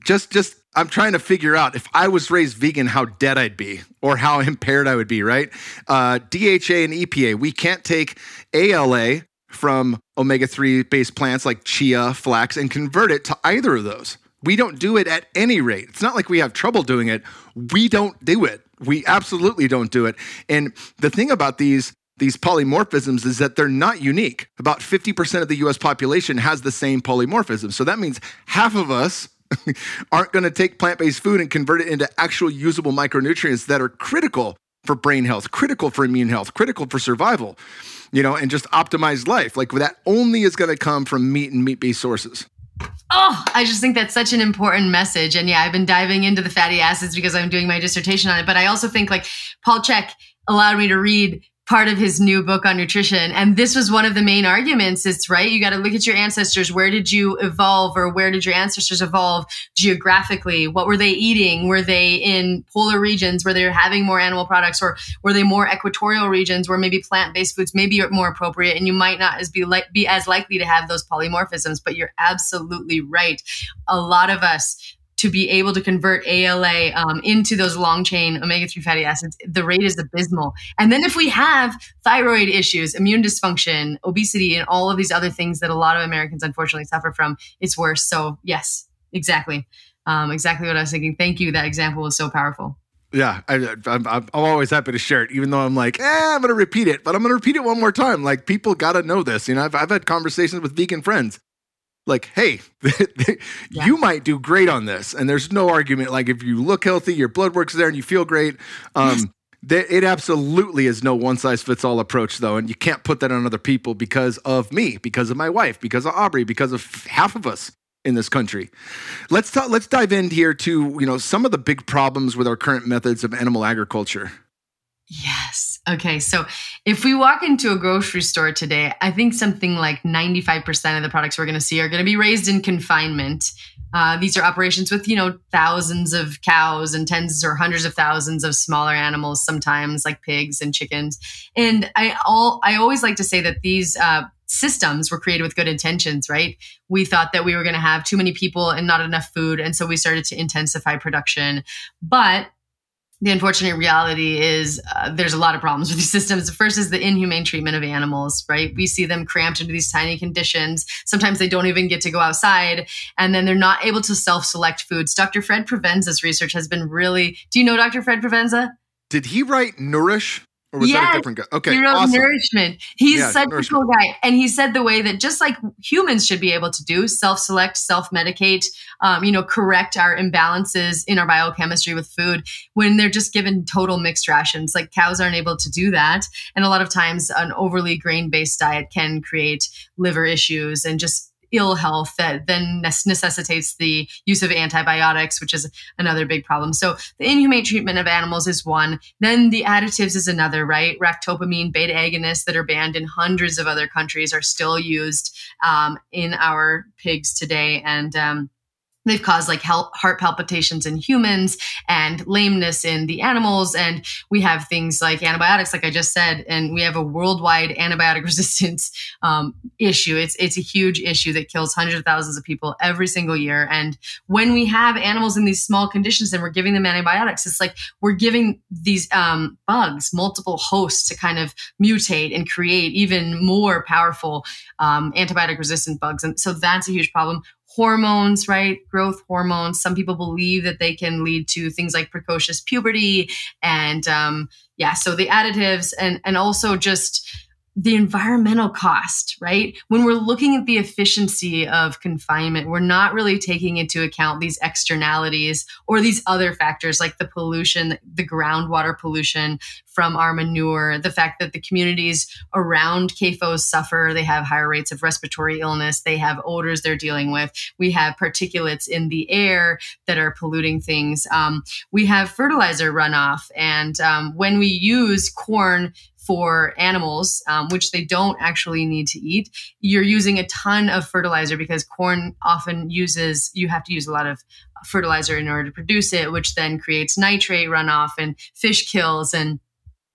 just just I'm trying to figure out if I was raised vegan, how dead I'd be or how impaired I would be, right? Uh, DHA and EPA, we can't take ALA from omega 3 based plants like chia, flax, and convert it to either of those. We don't do it at any rate. It's not like we have trouble doing it. We don't do it. We absolutely don't do it. And the thing about these these polymorphisms is that they're not unique. About 50% of the US population has the same polymorphism. So that means half of us aren't going to take plant-based food and convert it into actual usable micronutrients that are critical for brain health, critical for immune health, critical for survival, you know, and just optimized life. Like that only is going to come from meat and meat-based sources. Oh, I just think that's such an important message. And yeah, I've been diving into the fatty acids because I'm doing my dissertation on it. But I also think like Paul Chek allowed me to read part of his new book on nutrition. And this was one of the main arguments. It's right you got to look at your ancestors. Where did you evolve or where did your ancestors evolve geographically? What were they eating? Were they in polar regions where they were having more animal products or were they more equatorial regions where maybe plant-based foods maybe are more appropriate and you might not as be like be as likely to have those polymorphisms? But you're absolutely right. A lot of us to be able to convert ALA um, into those long chain omega 3 fatty acids, the rate is abysmal. And then if we have thyroid issues, immune dysfunction, obesity, and all of these other things that a lot of Americans unfortunately suffer from, it's worse. So, yes, exactly. Um, exactly what I was thinking. Thank you. That example was so powerful. Yeah, I, am I'm always happy to share it, even though I'm like, eh, I'm going to repeat it, but I'm going to repeat it one more time. Like, people got to know this. You know, I've, I've had conversations with vegan friends like, hey, yeah. you might do great on this. And there's no argument. Like, if you look healthy, your blood works there, and you feel great. Um, it absolutely is no one size fits all approach, though. And you can't put that on other people because of me, because of my wife, because of Aubrey, because of half of us in this country. Let's talk, let's dive in here to you know some of the big problems with our current methods of animal agriculture. Yes. Okay. So if we walk into a grocery store today, I think something like 95% of the products we're going to see are going to be raised in confinement. Uh, these are operations with, you know, thousands of cows and tens or hundreds of thousands of smaller animals, sometimes like pigs and chickens. And I all I always like to say that these uh, systems were created with good intentions, right? We thought that we were going to have too many people and not enough food, and so we started to intensify production. But the unfortunate reality is uh, there's a lot of problems with these systems. The first is the inhumane treatment of animals, right? We see them cramped into these tiny conditions. Sometimes they don't even get to go outside, and then they're not able to self select foods. Dr. Fred Provenza's research has been really. Do you know Dr. Fred Provenza? Did he write Nourish? Or was yes, that a different guy? Okay. He wrote awesome. Nourishment. He's yeah, such nourishment. a cool guy. And he said the way that just like humans should be able to do, self-select, self-medicate, um, you know, correct our imbalances in our biochemistry with food when they're just given total mixed rations. Like cows aren't able to do that. And a lot of times an overly grain-based diet can create liver issues and just ill health that then necessitates the use of antibiotics, which is another big problem. So the inhumane treatment of animals is one. Then the additives is another, right? Ractopamine, beta agonists that are banned in hundreds of other countries are still used um, in our pigs today. And um, They've caused like heart palpitations in humans and lameness in the animals. And we have things like antibiotics, like I just said, and we have a worldwide antibiotic resistance um, issue. It's, it's a huge issue that kills hundreds of thousands of people every single year. And when we have animals in these small conditions and we're giving them antibiotics, it's like we're giving these um, bugs multiple hosts to kind of mutate and create even more powerful um, antibiotic resistant bugs. And so that's a huge problem hormones, right? Growth hormones. Some people believe that they can lead to things like precocious puberty, and um, yeah, so the additives and and also just the environmental cost, right? When we're looking at the efficiency of confinement, we're not really taking into account these externalities or these other factors like the pollution, the groundwater pollution from our manure, the fact that the communities around CAFOs suffer, they have higher rates of respiratory illness, they have odors they're dealing with, we have particulates in the air that are polluting things, um, we have fertilizer runoff, and um, when we use corn for animals, um, which they don't actually need to eat, you're using a ton of fertilizer because corn often uses, you have to use a lot of fertilizer in order to produce it, which then creates nitrate runoff and fish kills and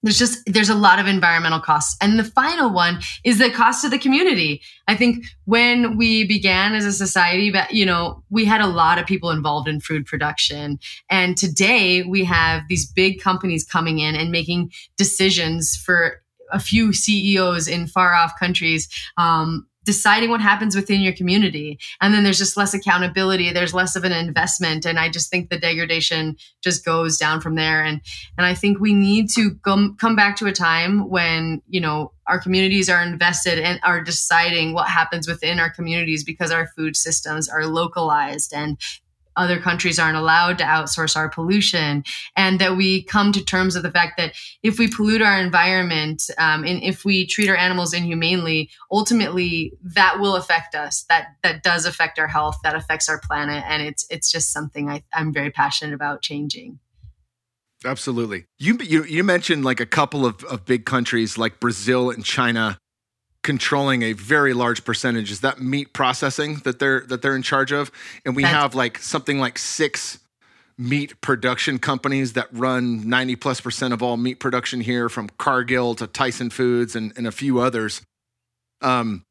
there's just there's a lot of environmental costs. And the final one is the cost to the community. I think when we began as a society but you know we had a lot of people involved in food production. And today we have these big companies coming in and making decisions for a few CEOs in far off countries um, deciding what happens within your community. And then there's just less accountability. There's less of an investment. And i just think the degradation just goes down from there. And and i think we need to come come back to a time when you know our communities are invested and are deciding what happens within our communities because our food systems are localized and other countries aren't allowed to outsource our pollution, and that we come to terms with the fact that if we pollute our environment um, and if we treat our animals inhumanely, ultimately that will affect us. That that does affect our health. That affects our planet, and it's it's just something I, I'm very passionate about changing. Absolutely. You, you you mentioned like a couple of, of big countries like Brazil and China controlling a very large percentage. Is that meat processing that they're that they're in charge of? And we That's- have like something like six meat production companies that run 90 plus percent of all meat production here from cargill to tyson foods and, and a few others. Um,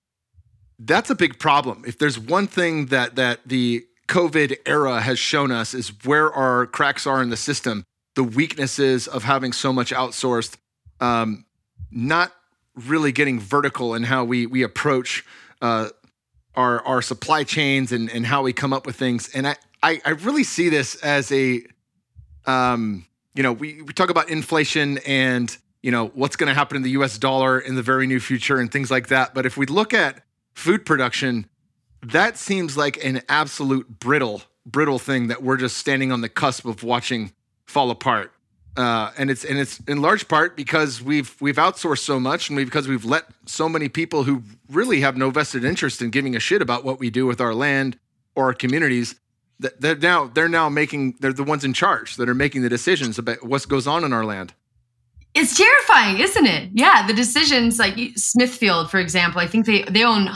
that's a big problem. If there's one thing that that the covid era has shown us is where our cracks are in the system the weaknesses of having so much outsourced um, not really getting vertical in how we we approach uh, our our supply chains and and how we come up with things. And I I, I really see this as a um, you know we we talk about inflation and you know what's going to happen in the U.S. dollar in the very near future and things like that. But if we look at food production, that seems like an absolute brittle, brittle thing that we're just standing on the cusp of watching fall apart. Uh, and it's and it's in large part because we've we've outsourced so much, and we, because we've let so many people who really have no vested interest in giving a shit about what we do with our land or our communities. That they're now they're now making they're the ones in charge that are making the decisions about what goes on in our land. It's terrifying, isn't it? Yeah, the decisions like Smithfield, for example. I think they they own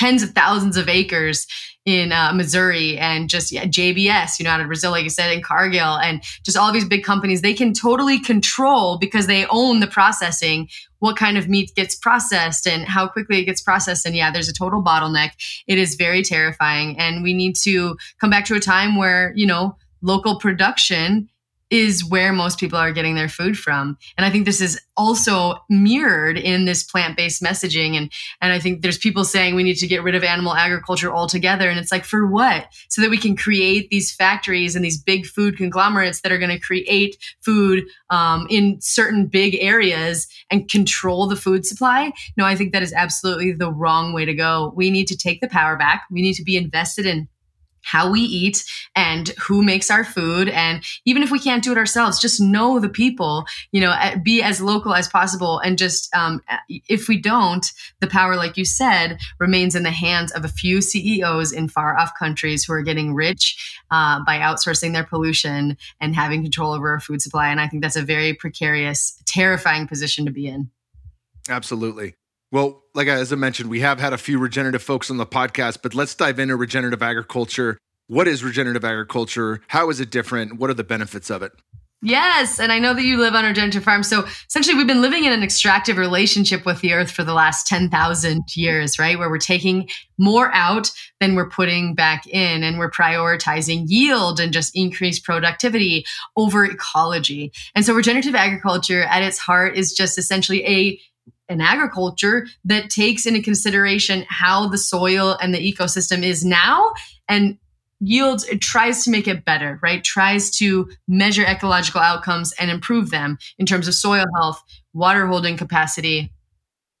tens of thousands of acres in uh, Missouri and just yeah, JBS, you know, out of Brazil, like you said, in Cargill, and just all these big companies, they can totally control because they own the processing what kind of meat gets processed and how quickly it gets processed. And yeah, there's a total bottleneck. It is very terrifying. And we need to come back to a time where, you know, local production is where most people are getting their food from. And I think this is also mirrored in this plant-based messaging. And, and I think there's people saying we need to get rid of animal agriculture altogether. And it's like, for what? So that we can create these factories and these big food conglomerates that are going to create food um, in certain big areas and control the food supply. No, I think that is absolutely the wrong way to go. We need to take the power back. We need to be invested in how we eat and who makes our food. And even if we can't do it ourselves just know the people you know be as local as possible. And just um, if we don't the power like you said remains in the hands of a few ceos in far off countries who are getting rich uh, by outsourcing their pollution and having control over our food supply. And i think that's a very precarious terrifying position to be in. Absolutely well, like as I mentioned, we have had a few regenerative folks on the podcast, but let's dive into regenerative agriculture. What is regenerative agriculture? How is it different? What are the benefits of it? Yes, and I know that you live on a regenerative farm. So essentially, we've been living in an extractive relationship with the earth for the last 10,000 years, right? Where we're taking more out than we're putting back in, and we're prioritizing yield and just increased productivity over ecology. And so, regenerative agriculture at its heart is just essentially a an agriculture that takes into consideration how the soil and the ecosystem is now and yields it tries to make it better right? Tries to measure ecological outcomes and improve them in terms of soil health water holding capacity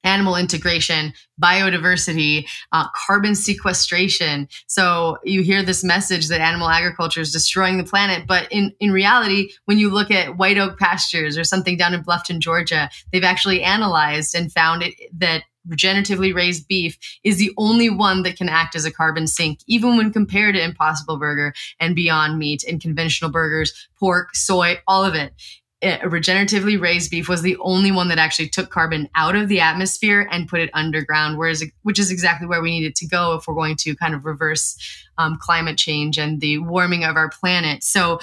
animal integration, biodiversity, uh, carbon sequestration. So you hear this message that animal agriculture is destroying the planet, but in in reality, when you look at white oak pastures or something down in Bluffton, Georgia, they've actually analyzed and found it that regeneratively raised beef is the only one that can act as a carbon sink, even when compared to Impossible Burger and Beyond Meat and conventional burgers, pork, soy, all of it. Eh, regeneratively raised beef was the only one that actually took carbon out of the atmosphere and put it underground, whereas which is exactly where we need it to go if we're going to kind of reverse um, climate change and the warming of our planet. So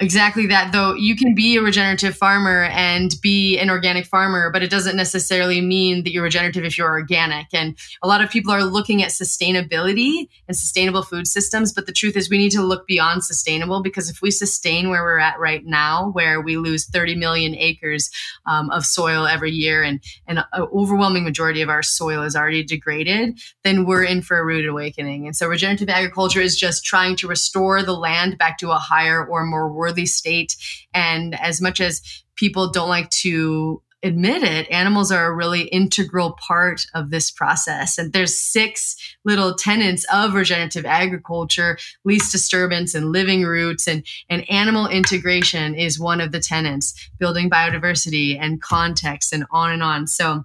Exactly that, though you can be a regenerative farmer and be an organic farmer, but it doesn't necessarily mean that you're regenerative if you're organic. And a lot of people are looking at sustainability and sustainable food systems, but the truth is we need to look beyond sustainable because if we sustain where we're at right now, where we lose 30 million acres um, of soil every year and an overwhelming majority of our soil is already degraded, then we're in for a rude awakening. And so regenerative agriculture is just trying to restore the land back to a higher or more worthy state. And as much as people don't like to admit it, animals are a really integral part of this process. And there's six little tenets of regenerative agriculture, least disturbance and living roots and, and animal integration is one of the tenets, building biodiversity and context and on and on. So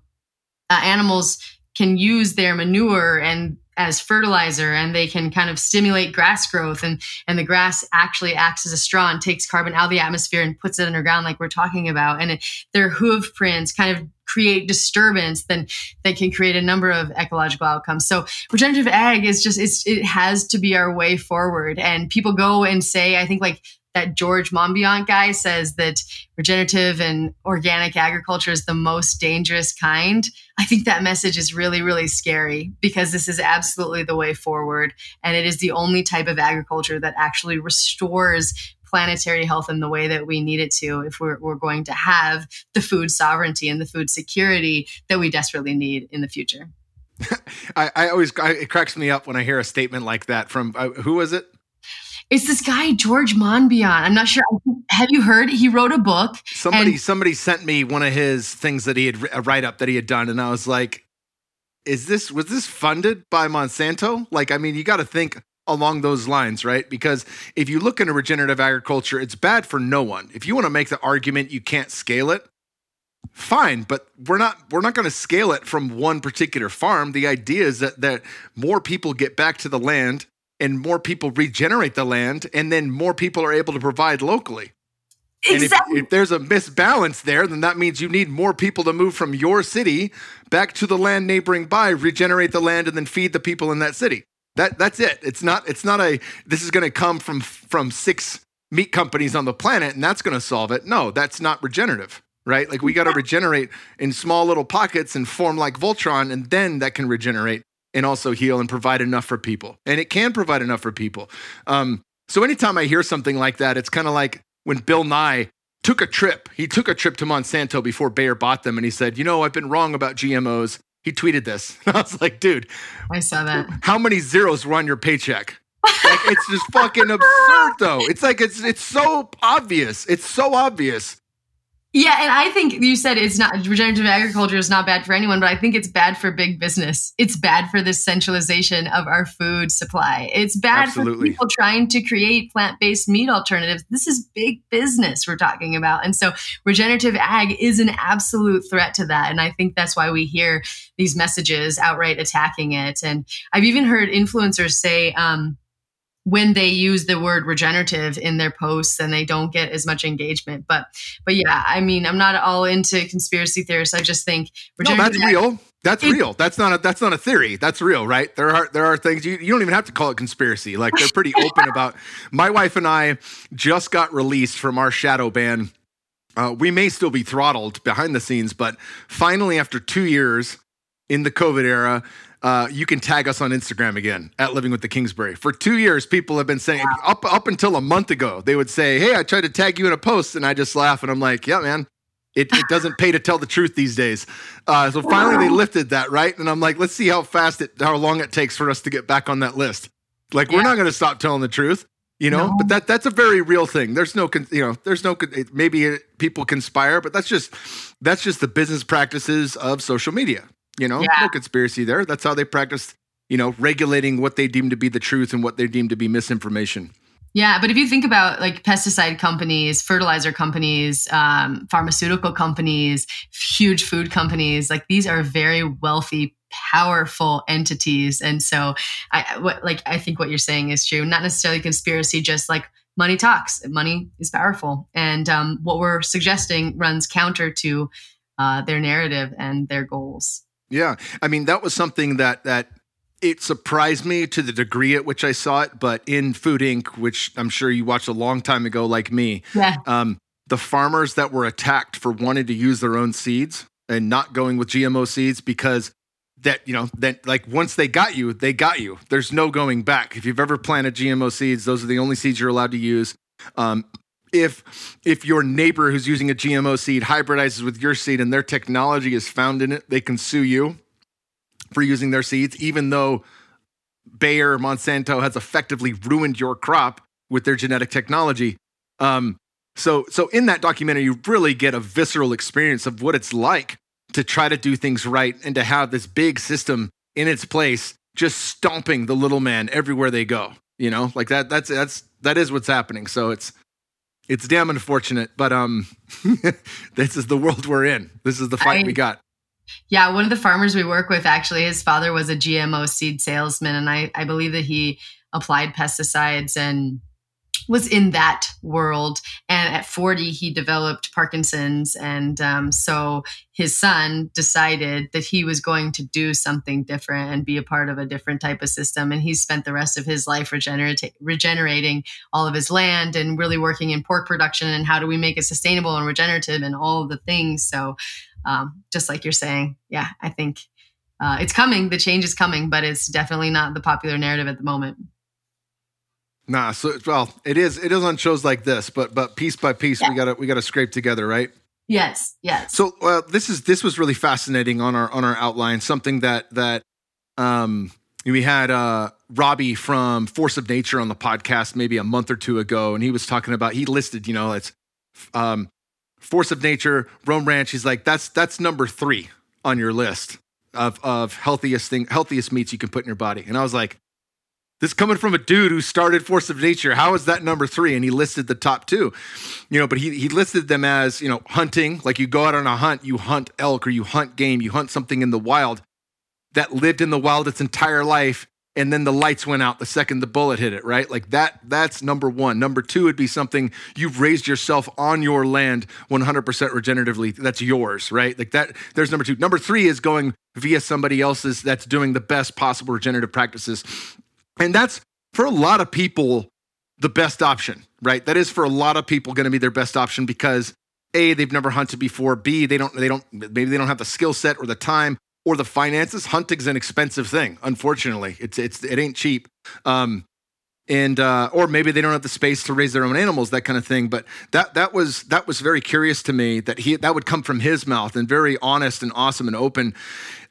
uh, animals can use their manure and as fertilizer and they can kind of stimulate grass growth and and the grass actually acts as a straw and takes carbon out of the atmosphere and puts it underground like we're talking about. And it, their hoof prints kind of create disturbance then that can create a number of ecological outcomes. So regenerative ag is just it has to be our way forward. And people go and say i think like that George Monbiot guy says that regenerative and organic agriculture is the most dangerous kind. I think that message is really, really scary because this is absolutely the way forward. And it is the only type of agriculture that actually restores planetary health in the way that we need it to if we're, we're going to have the food sovereignty and the food security that we desperately need in the future. I, I, always I, it cracks me up when I hear a statement like that from uh, who was it? It's this guy George Monbiot. I'm not sure. Have you heard? He wrote a book. Somebody and- somebody sent me one of his things that he had a write up that he had done, and I was like, is this was this funded by Monsanto? Like, I mean, you got to think along those lines, right? Because if you look into regenerative agriculture, it's bad for no one. If you want to make the argument you can't scale it, fine, but we're not we're not going to scale it from one particular farm. The idea is that that more people get back to the land and more people regenerate the land and then more people are able to provide locally. Exactly. And if, if, there's a misbalance there, then that means you need more people to move from your city back to the land neighboring by, regenerate the land, and then feed the people in that city. That that's it. It's not it's not a this is going to come from from six meat companies on the planet and that's going to solve it. No, that's not regenerative, right? Like we got to regenerate in small little pockets and form like Voltron, and then that can regenerate and also heal and provide enough for people. And it can provide enough for people. Um, so anytime I hear something like that, it's kind of like when Bill Nye took a trip. He took a trip to Monsanto before Bayer bought them, and he said, "You know, I've been wrong about GMOs." He tweeted this. And I was like, "Dude, I saw that. How many zeros were on your paycheck?" like it's just fucking absurd, though. It's like it's it's so obvious. It's so obvious yeah, and I think you said it's not regenerative agriculture is not bad for anyone, but I think it's bad for big business. It's bad for the centralization of our food supply. It's bad Absolutely. for people trying to create plant-based meat alternatives. This is big business we're talking about. And so regenerative ag is an absolute threat to that. And I think that's why we hear these messages outright attacking it. And I've even heard influencers say, um, when they use the word regenerative in their posts and they don't get as much engagement. But but yeah, I mean, I'm not all into conspiracy theorists. I just think no, that's real. That's it, real. That's not a that's not a theory. That's real, right? There are there are things you, you don't even have to call it conspiracy. Like they're pretty open about. My wife and I just got released from our shadow ban. Uh, we may still be throttled behind the scenes, but finally, after two years in the COVID era, uh, you can tag us on Instagram again at Living with the Kingsbury. For two years, people have been saying wow. up up until a month ago, they would say, "Hey, I tried to tag you in a post," and I just laugh and I'm like, "Yeah, man." It, it doesn't pay to tell the truth these days. Uh, so finally, they lifted that, right? And I'm like, let's see how fast it, how long it takes for us to get back on that list. Like, yeah. we're not going to stop telling the truth, you know. No. But that that's a very real thing. There's no, you know, there's no. Maybe people conspire, but that's just that's just the business practices of social media. You know, yeah. no conspiracy there. That's how they practice, you know, regulating what they deem to be the truth and what they deem to be misinformation. Yeah, but if you think about like pesticide companies, fertilizer companies, um, pharmaceutical companies, huge food companies, like these are very wealthy, powerful entities. And so, I what like I think what you're saying is true. Not necessarily conspiracy, just like money talks. Money is powerful, and um, what we're suggesting runs counter to uh, their narrative and their goals. Yeah, I mean that was something that that it surprised me to the degree at which I saw it. But in Food Inc., which I'm sure you watched a long time ago, like me, yeah. um, the farmers that were attacked for wanting to use their own seeds and not going with GMO seeds because that you know that like once they got you, they got you. There's no going back. If you've ever planted GMO seeds, those are the only seeds you're allowed to use. Um, if if your neighbor who's using a GMO seed hybridizes with your seed and their technology is found in it, they can sue you for using their seeds, even though Bayer Monsanto has effectively ruined your crop with their genetic technology. Um, so so in that documentary, you really get a visceral experience of what it's like to try to do things right and to have this big system in its place, just stomping the little man everywhere they go. You know, like that. That's that's that is what's happening. So it's it's damn unfortunate, but um, this is the world we're in. This is the fight I, we got. Yeah, one of the farmers we work with actually, his father was a GMO seed salesman, and I I believe that he applied pesticides and was in that world. And at 40, he developed Parkinson's. And um, so his son decided that he was going to do something different and be a part of a different type of system. And he spent the rest of his life regenerating all of his land and really working in pork production and how do we make it sustainable and regenerative and all the things. So, um, just like you're saying, yeah, I think. Uh, it's coming. The change is coming, but it's definitely not the popular narrative at the moment. Nah, so well, it is it is on shows like this, but but piece by piece yeah. we got to we got to scrape together, right? Yes, yes. So uh, this is this was really fascinating on our on our outline. Something that that um, we had uh, Robbie from Force of Nature on the podcast maybe a month or two ago, and he was talking about he listed you know it's um, Force of Nature, Roam Ranch. He's like that's that's number three on your list of of healthiest thing healthiest meats you can put in your body. And I was like, this coming from a dude who started Force of Nature. How is that number three? And he listed the top two, you know, but he, he listed them as, you know, hunting. Like you go out on a hunt, you hunt elk or you hunt game, you hunt something in the wild that lived in the wild its entire life. And then the lights went out the second the bullet hit it, right? Like that, that's number one. Number two would be something you've raised yourself on your land 100% regeneratively. That's yours, right? Like that, there's number two. Number three is going via somebody else's that's doing the best possible regenerative practices and that's for a lot of people the best option, right? That is for a lot of people going to be their best option because A, they've never hunted before, B, they don't they don't maybe they don't have the skill set or the time or the finances. Hunting's an expensive thing, unfortunately. It's it's it ain't cheap. Um and uh, or maybe they don't have the space to raise their own animals, that kind of thing. But that that was that was very curious to me that he that would come from his mouth and very honest and awesome and open.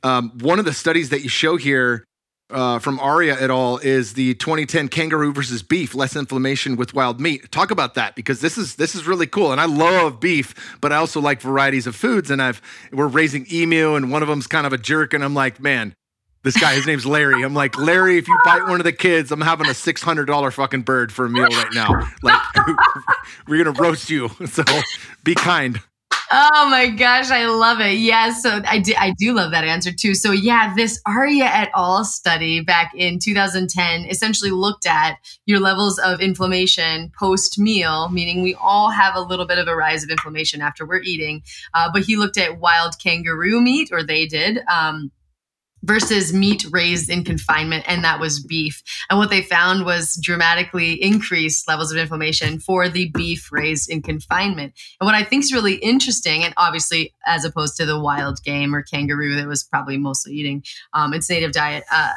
Um, one of the studies that you show here uh, from Arya et al. is the 2010 kangaroo versus beef, less inflammation with wild meat. Talk about that because this is this is really cool, and I love beef, but I also like varieties of foods. And I've we're raising emu, and one of them's kind of a jerk, and I'm like, man, this guy, his name's Larry. I'm like, Larry, if you bite one of the kids, I'm having a six hundred dollar fucking bird for a meal right now. Like, we're gonna roast you. So be kind. Oh my gosh, I love it. Yeah, so I do, I do love that answer too. So yeah, this Arya et al. study back in 2010 essentially looked at your levels of inflammation post meal, meaning we all have a little bit of a rise of inflammation after we're eating. Uh, but he looked at wild kangaroo meat, or they did. Um, versus meat raised in confinement, and that was beef. And what they found was dramatically increased levels of inflammation for the beef raised in confinement. And what I think is really interesting, and obviously as opposed to the wild game or kangaroo that was probably mostly eating um, its native diet. Uh,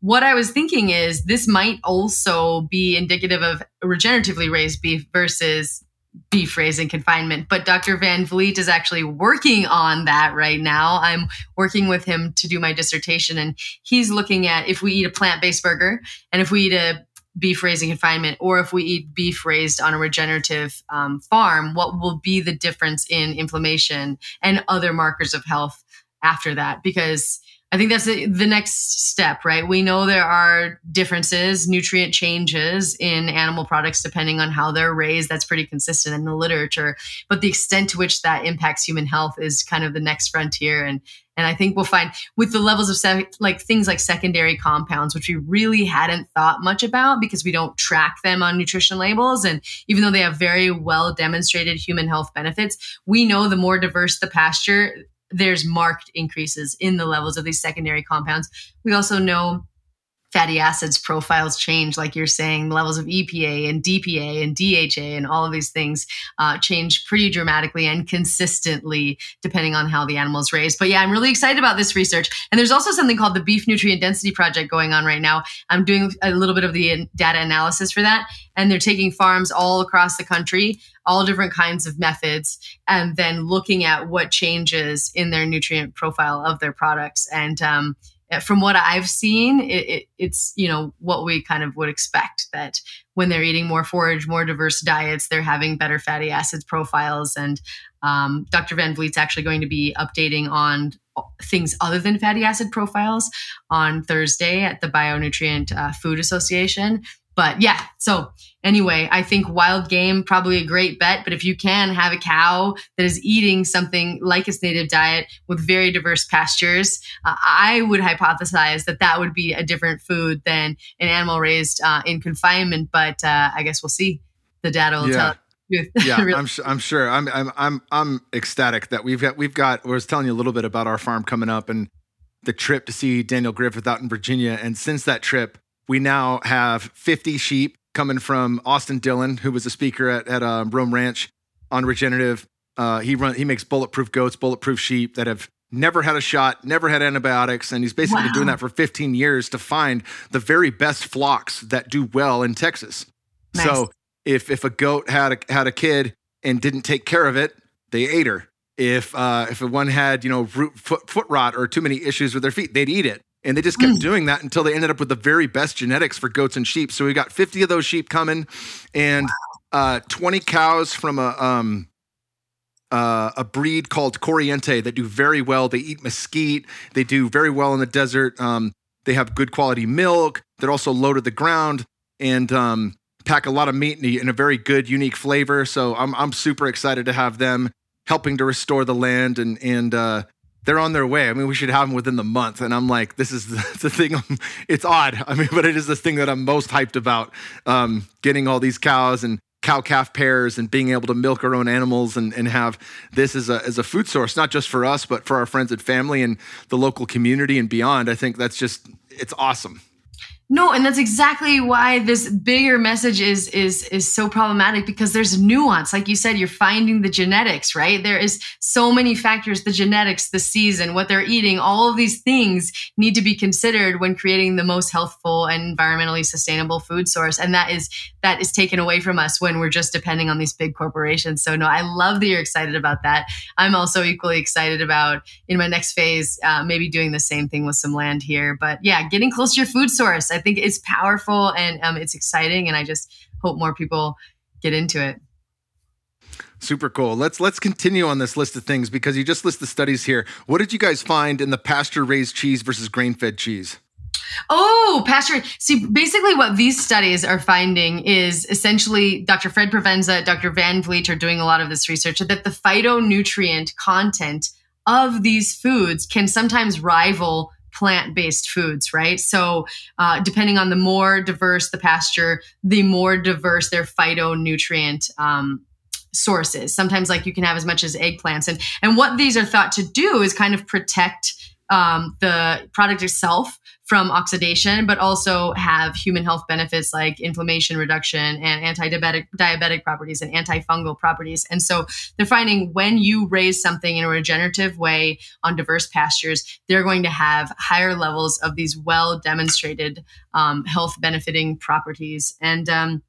what I was thinking is this might also be indicative of regeneratively raised beef versus beef raising confinement. But Dr. Van Vliet is actually working on that right now. I'm working with him to do my dissertation, and he's looking at if we eat a plant based burger and if we eat a beef raising confinement or if we eat beef raised on a regenerative um, farm, what will be the difference in inflammation and other markers of health after that? Because I think that's the, the next step, right? We know there are differences, nutrient changes in animal products depending on how they're raised. That's pretty consistent in the literature. But the extent to which that impacts human health is kind of the next frontier. And and I think we'll find with the levels of sec- like things like secondary compounds, which we really hadn't thought much about because we don't track them on nutrition labels. And even though they have very well demonstrated human health benefits, we know the more diverse the pasture, there's marked increases in the levels of these secondary compounds. We also know fatty acids profiles change, like you're saying, levels of EPA and DPA and DHA and all of these things uh, change pretty dramatically and consistently depending on how the animal is raised. But yeah, I'm really excited about this research. And there's also something called the Beef Nutrient Density Project going on right now. I'm doing a little bit of the data analysis for that. And they're taking farms all across the country, all different kinds of methods, and then looking at what changes in their nutrient profile of their products. And um, uh, from what I've seen, it, it, it's you know what we kind of would expect that when they're eating more forage, more diverse diets, they're having better fatty acids profiles. And um, Dr. Van Vliet's actually going to be updating on things other than fatty acid profiles on Thursday at the Bionutrient uh, Food Association but yeah, so anyway, I think wild game probably a great bet. But if you can have a cow that is eating something like its native diet with very diverse pastures, uh, I would hypothesize that that would be a different food than an animal raised uh, in confinement. But uh, I guess we'll see. The data will yeah. tell. yeah, really. I'm, I'm sure. I'm, I'm, I'm, I'm ecstatic that we've got, we've got, I was telling you a little bit about our farm coming up and the trip to see Daniel Griffith out in Virginia. And since that trip, we now have 50 sheep coming from Austin Dillon, who was a speaker at, at um, Roam Ranch on regenerative. Uh, he run he makes bulletproof goats, bulletproof sheep that have never had a shot, never had antibiotics, and he's basically wow. been doing that for 15 years to find the very best flocks that do well in Texas. Nice. So if if a goat had a had a kid and didn't take care of it, they ate her. If uh, if one had you know root, foot, foot rot or too many issues with their feet, they'd eat it. And they just kept mm. doing that until they ended up with the very best genetics for goats and sheep. So we got 50 of those sheep coming and wow. uh, 20 cows from a um, uh, a breed called Corriente that do very well. They eat mesquite. They do very well in the desert. Um, they have good quality milk. They're also low to the ground and um, pack a lot of meat in a very good, unique flavor. So I'm I'm super excited to have them helping to restore the land and and uh, they're on their way. I mean, we should have them within the month. And I'm like, this is the, thing. I'm, it's odd. I mean, but it is the thing that I'm most hyped about. Um, getting all these cows and cow calf pairs and being able to milk our own animals and, and have this as a, as a food source, not just for us, but for our friends and family and the local community and beyond. I think that's just, it's awesome. No, and that's exactly why this bigger message is is is so problematic because there's nuance. Like you said, you're finding the genetics, right? There is so many factors, the genetics, the season, what they're eating, all of these things need to be considered when creating the most healthful and environmentally sustainable food source. And that is that is taken away from us when we're just depending on these big corporations. So no, I love that you're excited about that. I'm also equally excited about in my next phase, uh, maybe doing the same thing with some land here. But yeah, getting close to your food source. I think it's powerful and um, it's exciting, and I just hope more people get into it. Super cool. Let's let's continue on this list of things because you just list the studies here. What did you guys find in the pasture raised cheese versus grain fed cheese? Oh, pasture. See, basically, what these studies are finding is essentially Dr. Fred Provenza, Dr. Van Vliet are doing a lot of this research that the phytonutrient content of these foods can sometimes rival plant based foods, right? So, uh, depending on the more diverse the pasture, the more diverse their phytonutrient um, sources. Sometimes, like you can have as much as eggplants, and and what these are thought to do is kind of protect um, the product itself from oxidation, but also have human health benefits like inflammation reduction and anti-diabetic diabetic properties and antifungal properties. And so they're finding when you raise something in a regenerative way on diverse pastures, they're going to have higher levels of these well demonstrated um, health benefiting properties. And um,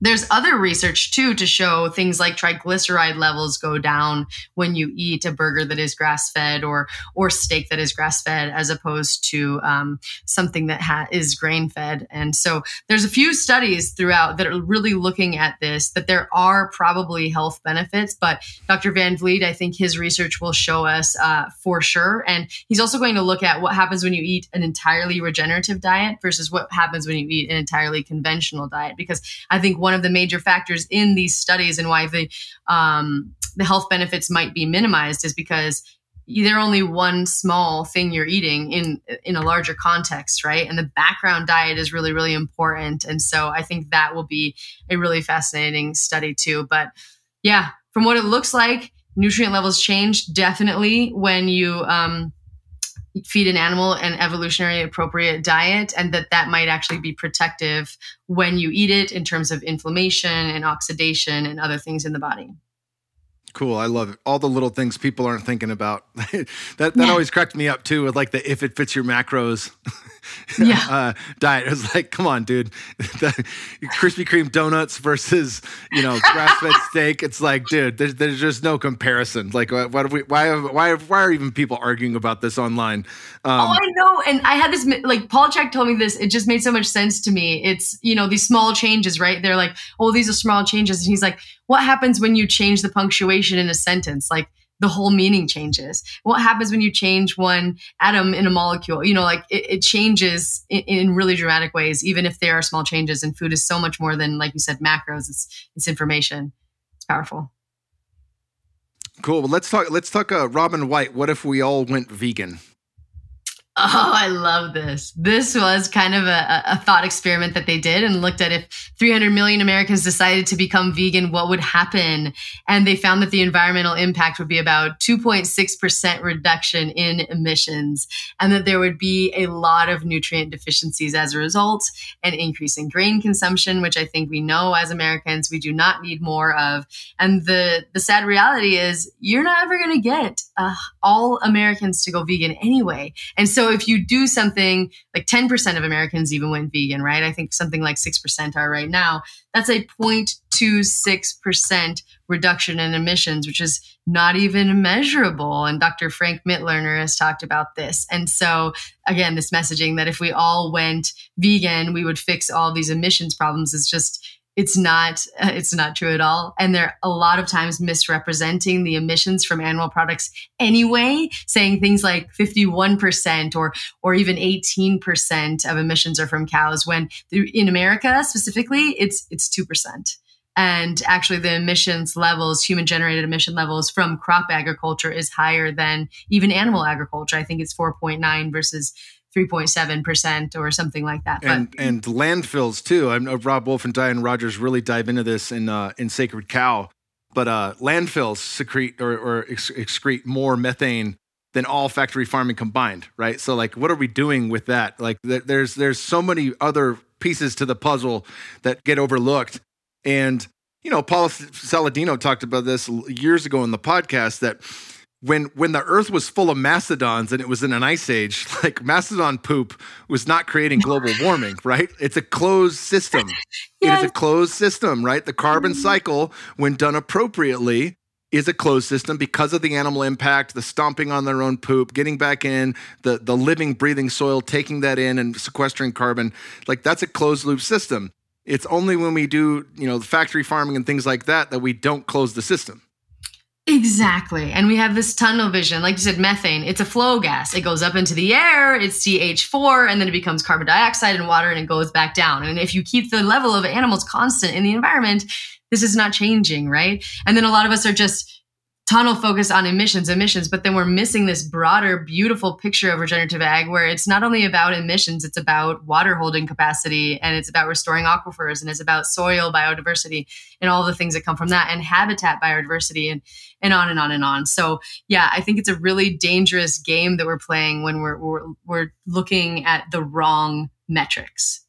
there's other research too to show things like triglyceride levels go down when you eat a burger that is grass fed or or steak that is grass fed as opposed to um, something that ha- is grain fed and so there's a few studies throughout that are really looking at this that there are probably health benefits but dr van vliet i think his research will show us uh, for sure. And he's also going to look at what happens when you eat an entirely regenerative diet versus what happens when you eat an entirely conventional diet because i think of the major factors in these studies and why the um, the health benefits might be minimized is because they're only one small thing you're eating in in a larger context right? And the background diet is really really important. And so i think that will be a really fascinating study too. But yeah from what it looks like nutrient levels change definitely when you um, feed an animal an evolutionary appropriate diet and that that might actually be protective when you eat it in terms of inflammation and oxidation and other things in the body Cool. I love it. All the little things people aren't thinking about. that that yeah. always cracked me up too with like the if it fits your macros yeah. uh, diet. It was like, come on, dude. the Krispy Kreme donuts versus, you know, grass-fed steak. It's like, dude, there's, there's just no comparison. Like why we, why why why are even people arguing about this online? Um, oh, I know. And I had this like Paul Chek told me this. It just made so much sense to me. It's, you know, these small changes, right? They're like, oh, these are small changes. And he's like, what happens when you change the punctuation in a sentence? Like the whole meaning changes. What happens when you change one atom in a molecule? You know, like it, it changes in, in, really dramatic ways, even if there are small changes. And food is so much more than, like you said, macros. It's it's information. It's powerful. Cool. Well, let's talk. Let's talk. Uh, Robin White. What if we all went vegan? Oh, I love this. This was kind of a, a, thought experiment that they did and looked at if 300 million Americans decided to become vegan, what would happen? And they found that the environmental impact would be about 2.6% reduction in emissions, and that there would be a lot of nutrient deficiencies as a result, an increase in grain consumption, which I think we know as Americans we do not need more of. And the, the sad reality is you're not ever going to get uh, all Americans to go vegan anyway. And so if you do something like 10% of Americans even went vegan, right? I think something like 6% are right now. That's a 0.26% reduction in emissions, which is not even measurable. And Dr. Frank Mitloehner has talked about this. And so, again, this messaging that if we all went vegan, we would fix all these emissions problems is just it's not uh, it's not true at all. And they're a lot of times misrepresenting the emissions from animal products anyway saying things like 51% or or even 18% of emissions are from cows when in america specifically it's it's 2% and actually the emissions levels human generated emission levels from crop agriculture is higher than even animal agriculture. I think it's 4.9 versus 3.7% or something like that. And, but, and landfills too. I know Robb Wolf and Diane Rodgers really dive into this in, uh, in Sacred Cow. But uh, landfills secrete or, or excrete more methane than all factory farming combined, right? So, like, what are we doing with that? Like, th- there's there's so many other pieces to the puzzle that get overlooked. And you know, Paul Saladino talked about this years ago in the podcast that when when the earth was full of mastodons and it was in an ice age like mastodon poop was not creating global warming right? It's a closed system. Yes. it is a closed system right? The carbon mm-hmm. cycle when done appropriately is a closed system because of the animal impact the stomping on their own poop getting back in the the living breathing soil taking that in and sequestering carbon. Like that's a closed loop system. It's only when we do you know factory farming and things like that that we don't close the system Exactly. And we have this tunnel vision. Like you said, methane, it's a flow gas. It goes up into the air, it's CH4, and then it becomes carbon dioxide and water, and it goes back down. And if you keep the level of animals constant in the environment, this is not changing, right? And then a lot of us are just tunnel focus on emissions, emissions, but then we're missing this broader, beautiful picture of regenerative ag where it's not only about emissions, it's about water holding capacity and it's about restoring aquifers and it's about soil biodiversity and all the things that come from that and habitat biodiversity and, and on and on and on. So yeah, I think it's a really dangerous game that we're playing when we're, we're, we're looking at the wrong metrics.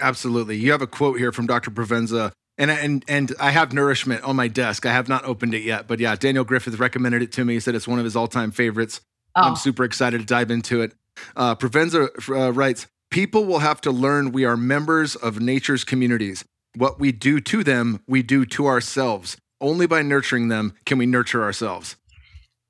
Absolutely. You have a quote here from Dr. Provenza and and and I have nourishment on my desk. I have not opened it yet, but yeah, Daniel Griffith recommended it to me. He said it's one of his all-time favorites. Oh. I'm super excited to dive into it. Uh, Provenza uh, writes, "People will have to learn we are members of nature's communities. What we do to them, we do to ourselves. Only by nurturing them can we nurture ourselves."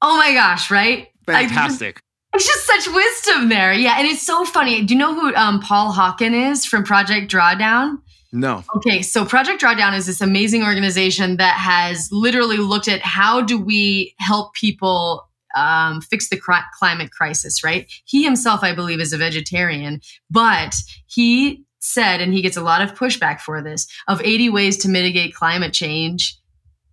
Oh my gosh! Right? Fantastic. it's just such wisdom there. Yeah, and it's so funny. Do you know who um, Paul Hawken is from Project Drawdown? No. Okay, so Project Drawdown is this amazing organization that has literally looked at how do we help people um, fix the cr- climate crisis, right? He himself, I believe, is a vegetarian, but he said, and he gets a lot of pushback for this, of 80 ways to mitigate climate change,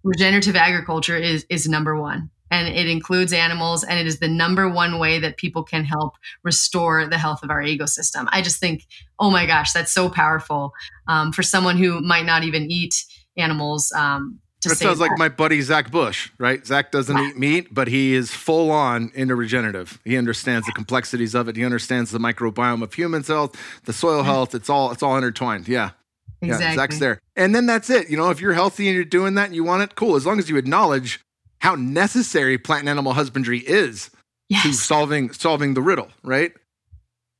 regenerative agriculture is, is number one and it includes animals and it is the number one way that people can help restore the health of our ecosystem i just think oh my gosh that's so powerful um, for someone who might not even eat animals um, that sounds that. like my buddy Zach Bush, right? Zach doesn't eat meat, but he is full on into regenerative. He understands the complexities of it. He understands the microbiome of human health, the soil health. It's all it's all intertwined. Yeah. Exactly. Yeah, Zach's there. And then that's it. You know, if you're healthy and you're doing that and you want it, cool. As long as you acknowledge how necessary plant and animal husbandry is yes. to solving solving the riddle, right?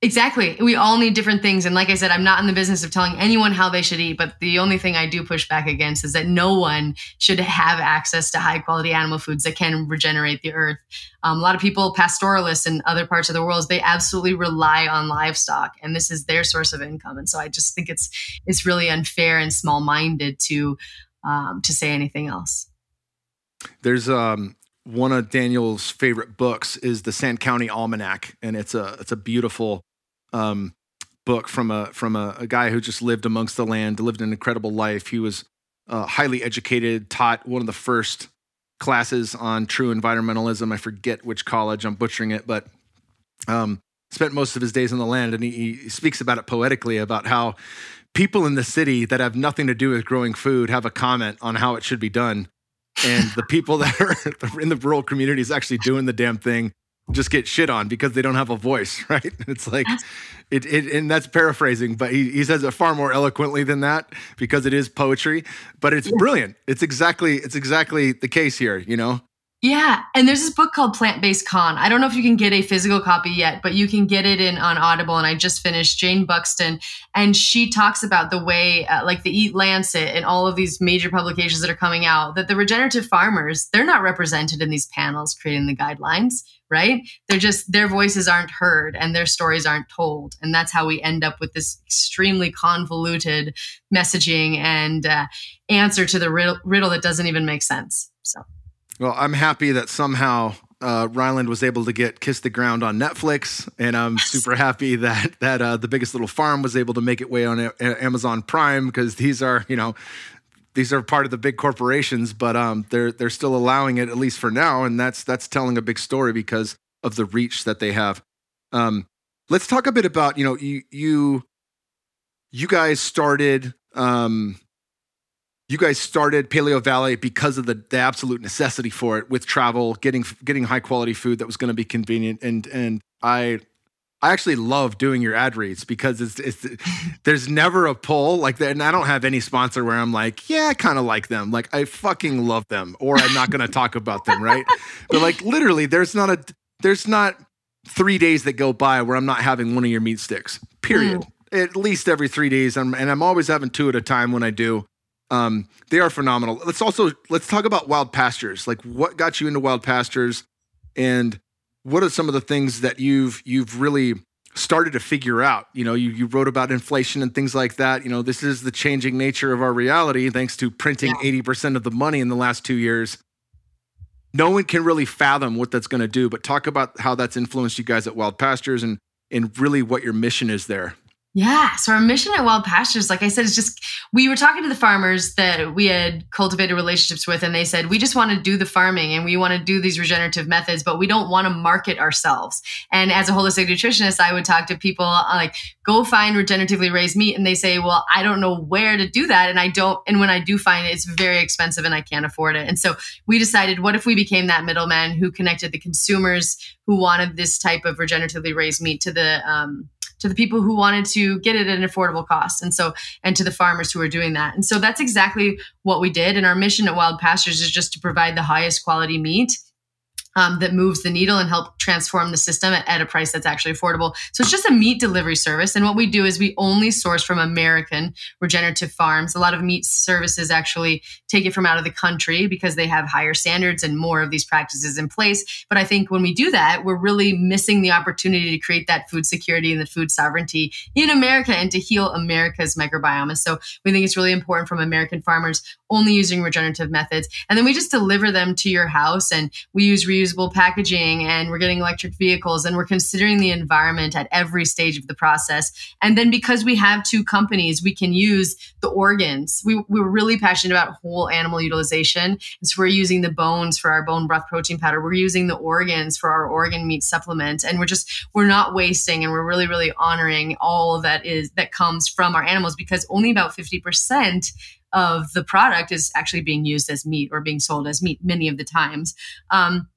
Exactly. We all need different things. And like I said, I'm not in the business of telling anyone how they should eat, but the only thing I do push back against is that no one should have access to high quality animal foods that can regenerate the earth. Um, a lot of people, pastoralists in other parts of the world, they absolutely rely on livestock and this is their source of income. And so I just think it's, it's really unfair and small minded to, um, to say anything else. There's um, one of Daniel's favorite books is the Sand County Almanac, and it's a it's a beautiful um, book from a from a, a, guy who just lived amongst the land, lived an incredible life. He was uh, highly educated, taught one of the first classes on true environmentalism. I forget which college. I'm butchering it, but um, spent most of his days on the land, and he, he speaks about it poetically about how people in the city that have nothing to do with growing food have a comment on how it should be done and the people that are in the rural communities actually doing the damn thing just get shit on because they don't have a voice, right? It's like it, it and that's paraphrasing, but he, he says it far more eloquently than that because it is poetry, but it's brilliant. It's exactly it's exactly the case here, you know. Yeah, and there's this book called Plant Based Con. I don't know if you can get a physical copy yet, but you can get it in on Audible. And I just finished Jayne Buxton, and she talks about the way, uh, like the Eat Lancet and all of these major publications that are coming out, that the regenerative farmers they're not represented in these panels creating the guidelines, right? They're just their voices aren't heard and their stories aren't told, and that's how we end up with this extremely convoluted messaging and uh, answer to the riddle, riddle that doesn't even make sense. So. Well, I'm happy that somehow uh, Ryland was able to get Kiss the Ground on Netflix, and I'm super happy that that uh, the Biggest Little Farm was able to make it way on a- Amazon Prime because these are you know these are part of the big corporations, but um, they're they're still allowing it at least for now, and that's that's telling a big story because of the reach that they have. Um, let's talk a bit about you know you you you guys started um, you guys started Paleovalley because of the, the absolute necessity for it with travel, getting getting high quality food that was going to be convenient, and and I I actually love doing your ad reads because it's, it's there's never a pull like that, and I don't have any sponsor where I'm like, yeah, I kind of like them, like I fucking love them, or I'm not going to talk about them, right? But like literally, there's not a there's not three days that go by where I'm not having one of your meat sticks. Period. Mm. At least every three days, I'm, and I'm always having two at a time when I do. Um, they are phenomenal. Let's also let's talk about wild pastures. Like what got you into wild pastures, and what are some of the things that you've you've really started to figure out? You know, you you wrote about inflation and things like that. You know, this is the changing nature of our reality thanks to printing eighty yeah. percent of the money in the last two years. No one can really fathom what that's going to do. But talk about how that's influenced you guys at Wild Pastures and and really what your mission is there. Yeah. So our mission at Wild Pastures, like I said, is just we were talking to the farmers that we had cultivated relationships with, and they said, we just want to do the farming and we want to do these regenerative methods, but we don't want to market ourselves. And as a holistic nutritionist, I would talk to people uh, like, go find regeneratively raised meat. And they say, well, I don't know where to do that. And I don't, and when I do find it, it's very expensive and I can't afford it. And so we decided, what if we became that middleman who connected the consumers who wanted this type of regeneratively raised meat to the, um, to the people who wanted to get it at an affordable cost and so and to the farmers who are doing that. And so that's exactly what we did and our mission at wild pastures is just to provide the highest quality meat um, that moves the needle and help transform the system at, at, a price that's actually affordable. So it's just a meat delivery service. And what we do is we only source from American regenerative farms. A lot of meat services actually take it from out of the country because they have higher standards and more of these practices in place. But I think when we do that, we're really missing the opportunity to create that food security and the food sovereignty in America and to heal America's microbiome. So we think it's really important from American farmers only using regenerative methods. And then we just deliver them to your house and we use reusable packaging and we're getting electric vehicles and we're considering the environment at every stage of the process. And then because we have two companies, we can use the organs. We, we really passionate about whole animal utilization. And so we're using the bones for our bone broth protein powder. We're using the organs for our organ meat supplement. And we're just, we're not wasting and we're really, really honoring all that is, that comes from our animals because only about 50% of the product is actually being used as meat or being sold as meat many of the times. Um,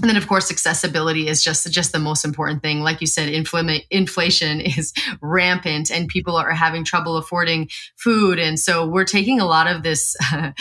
and then of course accessibility is just just the most important thing. Like you said infl- inflation is rampant and people are having trouble affording food. And so we're taking a lot of this uh,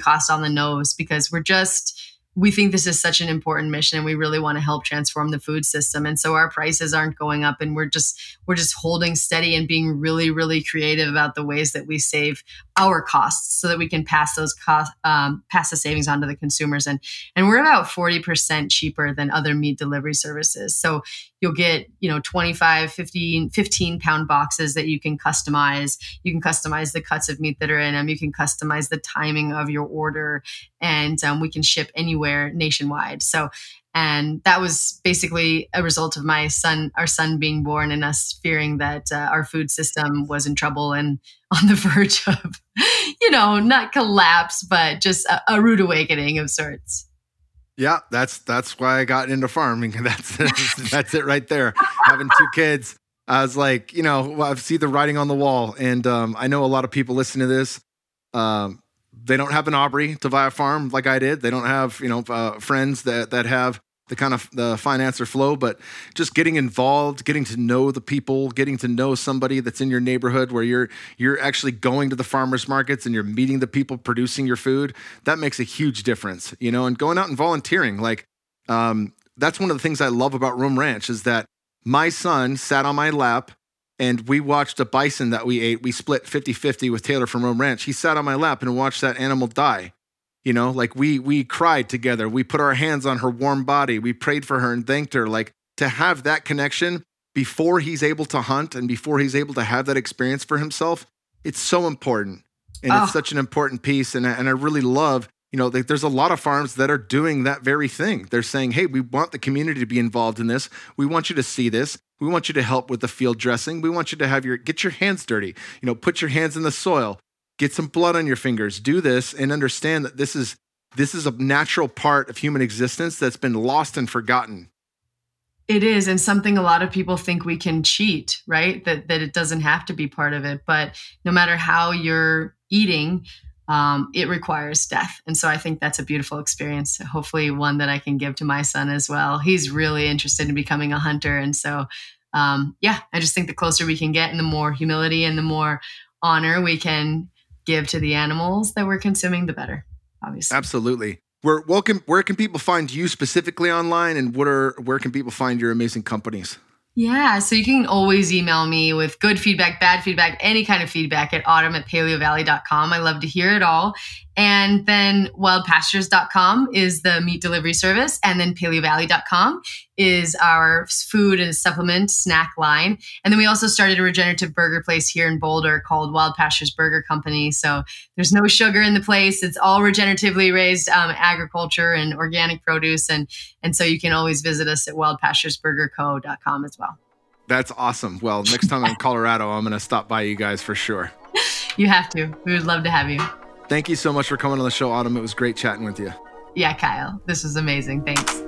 cost on the nose because we're just we think this is such an important mission and we really want to help transform the food system. And so our prices aren't going up and we're just we're just holding steady and being really really creative about the ways that we save our costs so that we can pass those costs um, pass the savings on to the consumers. And and we're about 40% cheaper than other meat delivery services. So you'll get you know 25 15 15 pound boxes that you can customize. You can customize the cuts of meat that are in them you can customize the timing of your order. And um, we can ship anywhere nationwide. So and that was basically a result of my son our son being born and us fearing that uh, our food system was in trouble and on the verge of you know not collapse but just a, a rude awakening of sorts yeah, that's that's why I got into farming. That's that's it right there. Having two kids, I was like, you know, I see the writing on the wall, and um, I know a lot of people listen to this. Um, they don't have an Aubrey to buy a farm like I did. They don't have you know uh, friends that that have the kind of the finance or flow, but just getting involved, getting to know the people, getting to know somebody that's in your neighborhood where you're you're actually going to the farmers markets and you're meeting the people producing your food. That makes a huge difference, you know. And going out and volunteering, like um, that's one of the things I love about Roam Ranch is that my son sat on my lap and we watched a bison that we ate. We split 50 50 with Taylor from Roam Ranch. He sat on my lap and watched that animal die. You know, like we we cried together. We put our hands on her warm body. We prayed for her and thanked her. Like to have that connection before he's able to hunt and before he's able to have that experience for himself, it's so important. And oh. it's ah. such an important piece. And I, and I really love, you know, there's a lot of farms that are doing that very thing. They're saying, hey, we want the community to be involved in this. We want you to see this. We want you to help with the field dressing. We want you to have your get your hands dirty. You know, put your hands in the soil get some blood on your fingers, do this, and understand that this is this is a natural part of human existence that's been lost and forgotten. It is, and something a lot of people think we can cheat, right? That that it doesn't have to be part of it. But no matter how you're eating, um, it requires death. And so I think that's a beautiful experience. Hopefully, one that I can give to my son as well. He's really interested in becoming a hunter, and so um, yeah, I just think the closer we can get, and the more humility and the more honor we can give to the animals that we're consuming, the better. Obviously, absolutely. Where welcome. Where can people find you specifically online, and what are where can people find your amazing companies? Yeah, so you can always email me with good feedback, bad feedback, any kind of feedback at autumn at paleovalley.com. I love to hear it all. And then wildpastures.com is the meat delivery service. And then paleovalley.com is our food and supplement snack line. And then we also started a regenerative burger place here in Boulder called Wild Pastures Burger Company. So there's no sugar in the place. It's all regeneratively raised um, agriculture and organic produce. And, and so you can always visit us at wildpasturesburgerco.com as well. That's awesome. Well, next time I'm in Colorado, I'm going to stop by you guys for sure. You have to. We would love to have you. Thank you so much for coming on the show, Autumn. It was great chatting with you. Yeah, Kyle. This was amazing. Thanks.